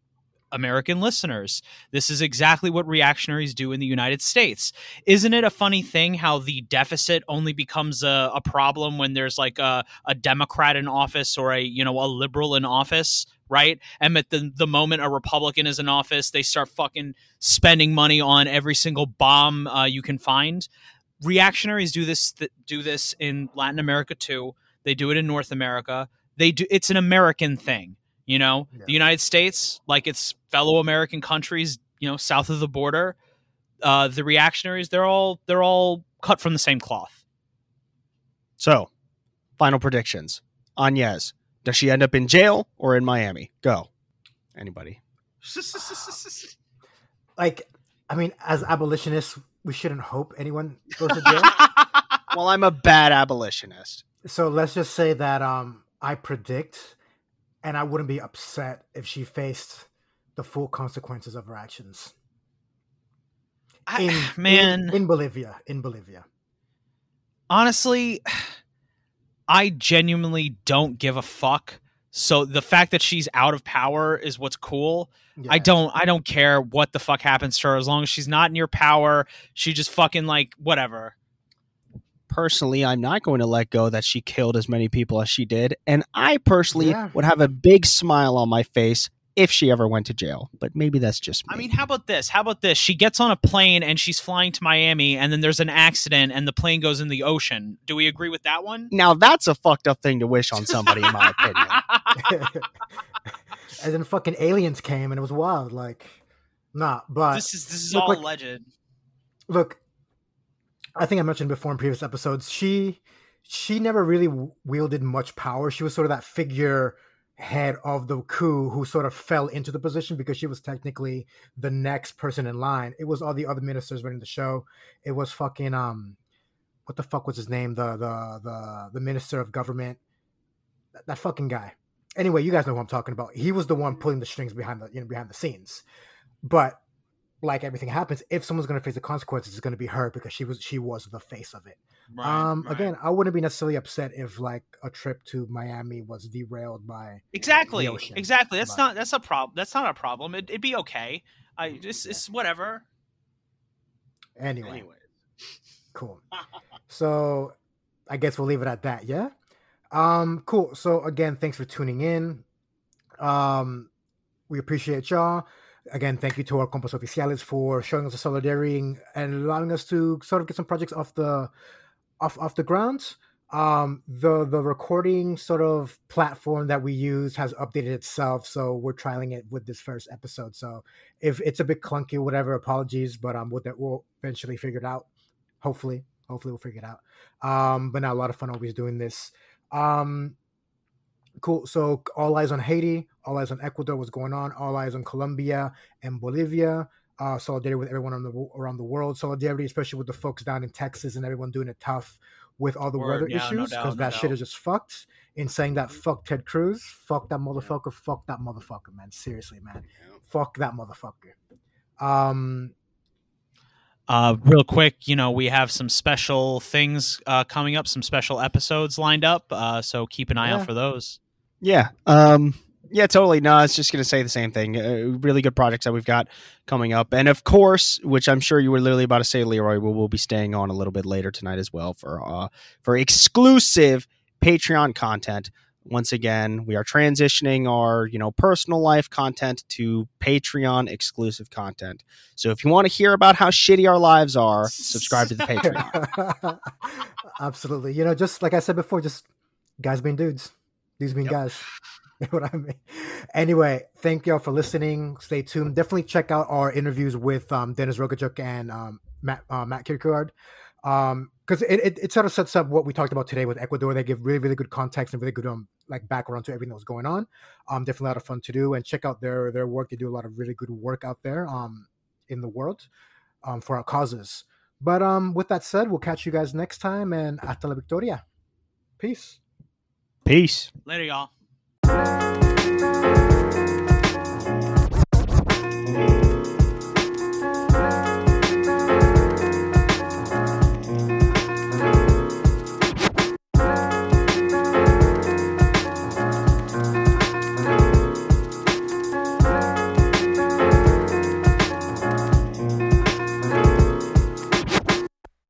american listeners. This is exactly what reactionaries do in the united states. Isn't it a funny thing how the deficit only becomes a, a problem when there's like a, a democrat in office or a you know a liberal in office right and at the, the moment a republican is in office they start fucking spending money on every single bomb uh, you can find. Reactionaries do this th- do this in Latin America too. They do it in North America. They do it's an American thing, you know. Yeah. The United States, like its fellow American countries, you know, south of the border, uh, the reactionaries they're all they're all cut from the same cloth. So, final predictions. Añez, does she end up in jail or in Miami? Go. Anybody? Like, I mean, as abolitionists, we shouldn't hope anyone goes to jail. Well, I'm a bad abolitionist. so let's just say that um, I predict, and I wouldn't be upset if she faced the full consequences of her actions. I- in man, in, in Bolivia, in Bolivia. honestly, I genuinely don't give a fuck. So the fact that she's out of power is what's cool. I don't I don't care what the fuck happens to her as long as she's not in your power. She just fucking like whatever. Personally, I'm not going to let go that she killed as many people as she did. And I personally Yeah. would have a big smile on my face if she ever went to jail. But maybe that's just me. I mean, how about this? How about this? She gets on a plane and she's flying to Miami and then there's an accident and the plane goes in the ocean. Do we agree with that one? now that's a fucked up thing to wish on somebody, in my opinion. and then fucking aliens came and it was wild. Like, nah, but this is this is look all like- alleged. look, I think I mentioned before in previous episodes, she she never really w- wielded much power. She was sort of that figure head of the coup who sort of fell into the position because she was technically the next person in line. It was all the other ministers running the show. It was fucking um what the fuck was his name? The the the the minister of government. That, that fucking guy. Anyway, you guys know who I'm talking about. He was the one pulling the strings behind the you know behind the scenes. But like everything happens, if someone's going to face the consequences, it's going to be her because she was she was the face of it. Um, again, I wouldn't be necessarily upset if like a trip to Miami was derailed by. Exactly. Exactly. That's but- not that's a problem. That's not a problem. It, it'd be okay. I it's, it's whatever. Anyway, anyway. cool. So, I guess we'll leave it at that. Yeah. Um. Cool. So again, thanks for tuning in. Um, we appreciate y'all. Again, thank you to our compas oficiales for showing us the solidarity and allowing us to sort of get some projects off the off off the ground. um the the recording sort of platform that we use has updated itself so we're trialing it with this first episode. So if it's a bit clunky whatever apologies but um we'll, we'll eventually figure it out. Hopefully hopefully we'll figure it out. Um but now a lot of fun always doing this. Um cool. So all eyes on haiti all eyes on ecuador what's going on? All eyes on colombia and bolivia uh, solidarity with everyone the, around the world solidarity especially with the folks down in texas and everyone doing it tough with all the Word, weather yeah, issues because no no that doubt. shit is just fucked. In saying that, mm-hmm. fuck Ted Cruz, fuck that motherfucker, yeah. fuck that motherfucker, man. Seriously, man, yeah. fuck that motherfucker. Um, uh, real quick, you know, we have some special things uh, coming up, some special episodes lined up. Uh, so keep an eye yeah. out for those. Yeah. Um, yeah, totally. No, I was just going to say the same thing. Uh, really good projects that we've got coming up. And of course, which I'm sure you were literally about to say, Leroy, we will be staying on a little bit later tonight as well for uh, for exclusive Patreon content. Once again, we are transitioning our, you know, personal life content to Patreon exclusive content. So if you want to hear about how shitty our lives are, subscribe to the Patreon. Absolutely. You know, just like I said before, just guys being dudes. These being yep. guys. what I mean? Anyway, thank y'all for listening. Stay tuned. Definitely check out our interviews with um, Denis Rogatyuk and um, Matt uh, Matt Kierkegaard. Um, because it, it, it, sort of sets up what we talked about today with Ecuador. They give really, really good context and really good um like background to everything that was going on. Um, definitely a lot of fun to do and check out their their work. They do a lot of really good work out there um in the world um for our causes. But um with that said, we'll catch you guys next time and hasta la victoria. Peace. Peace. Later, y'all. Thank you.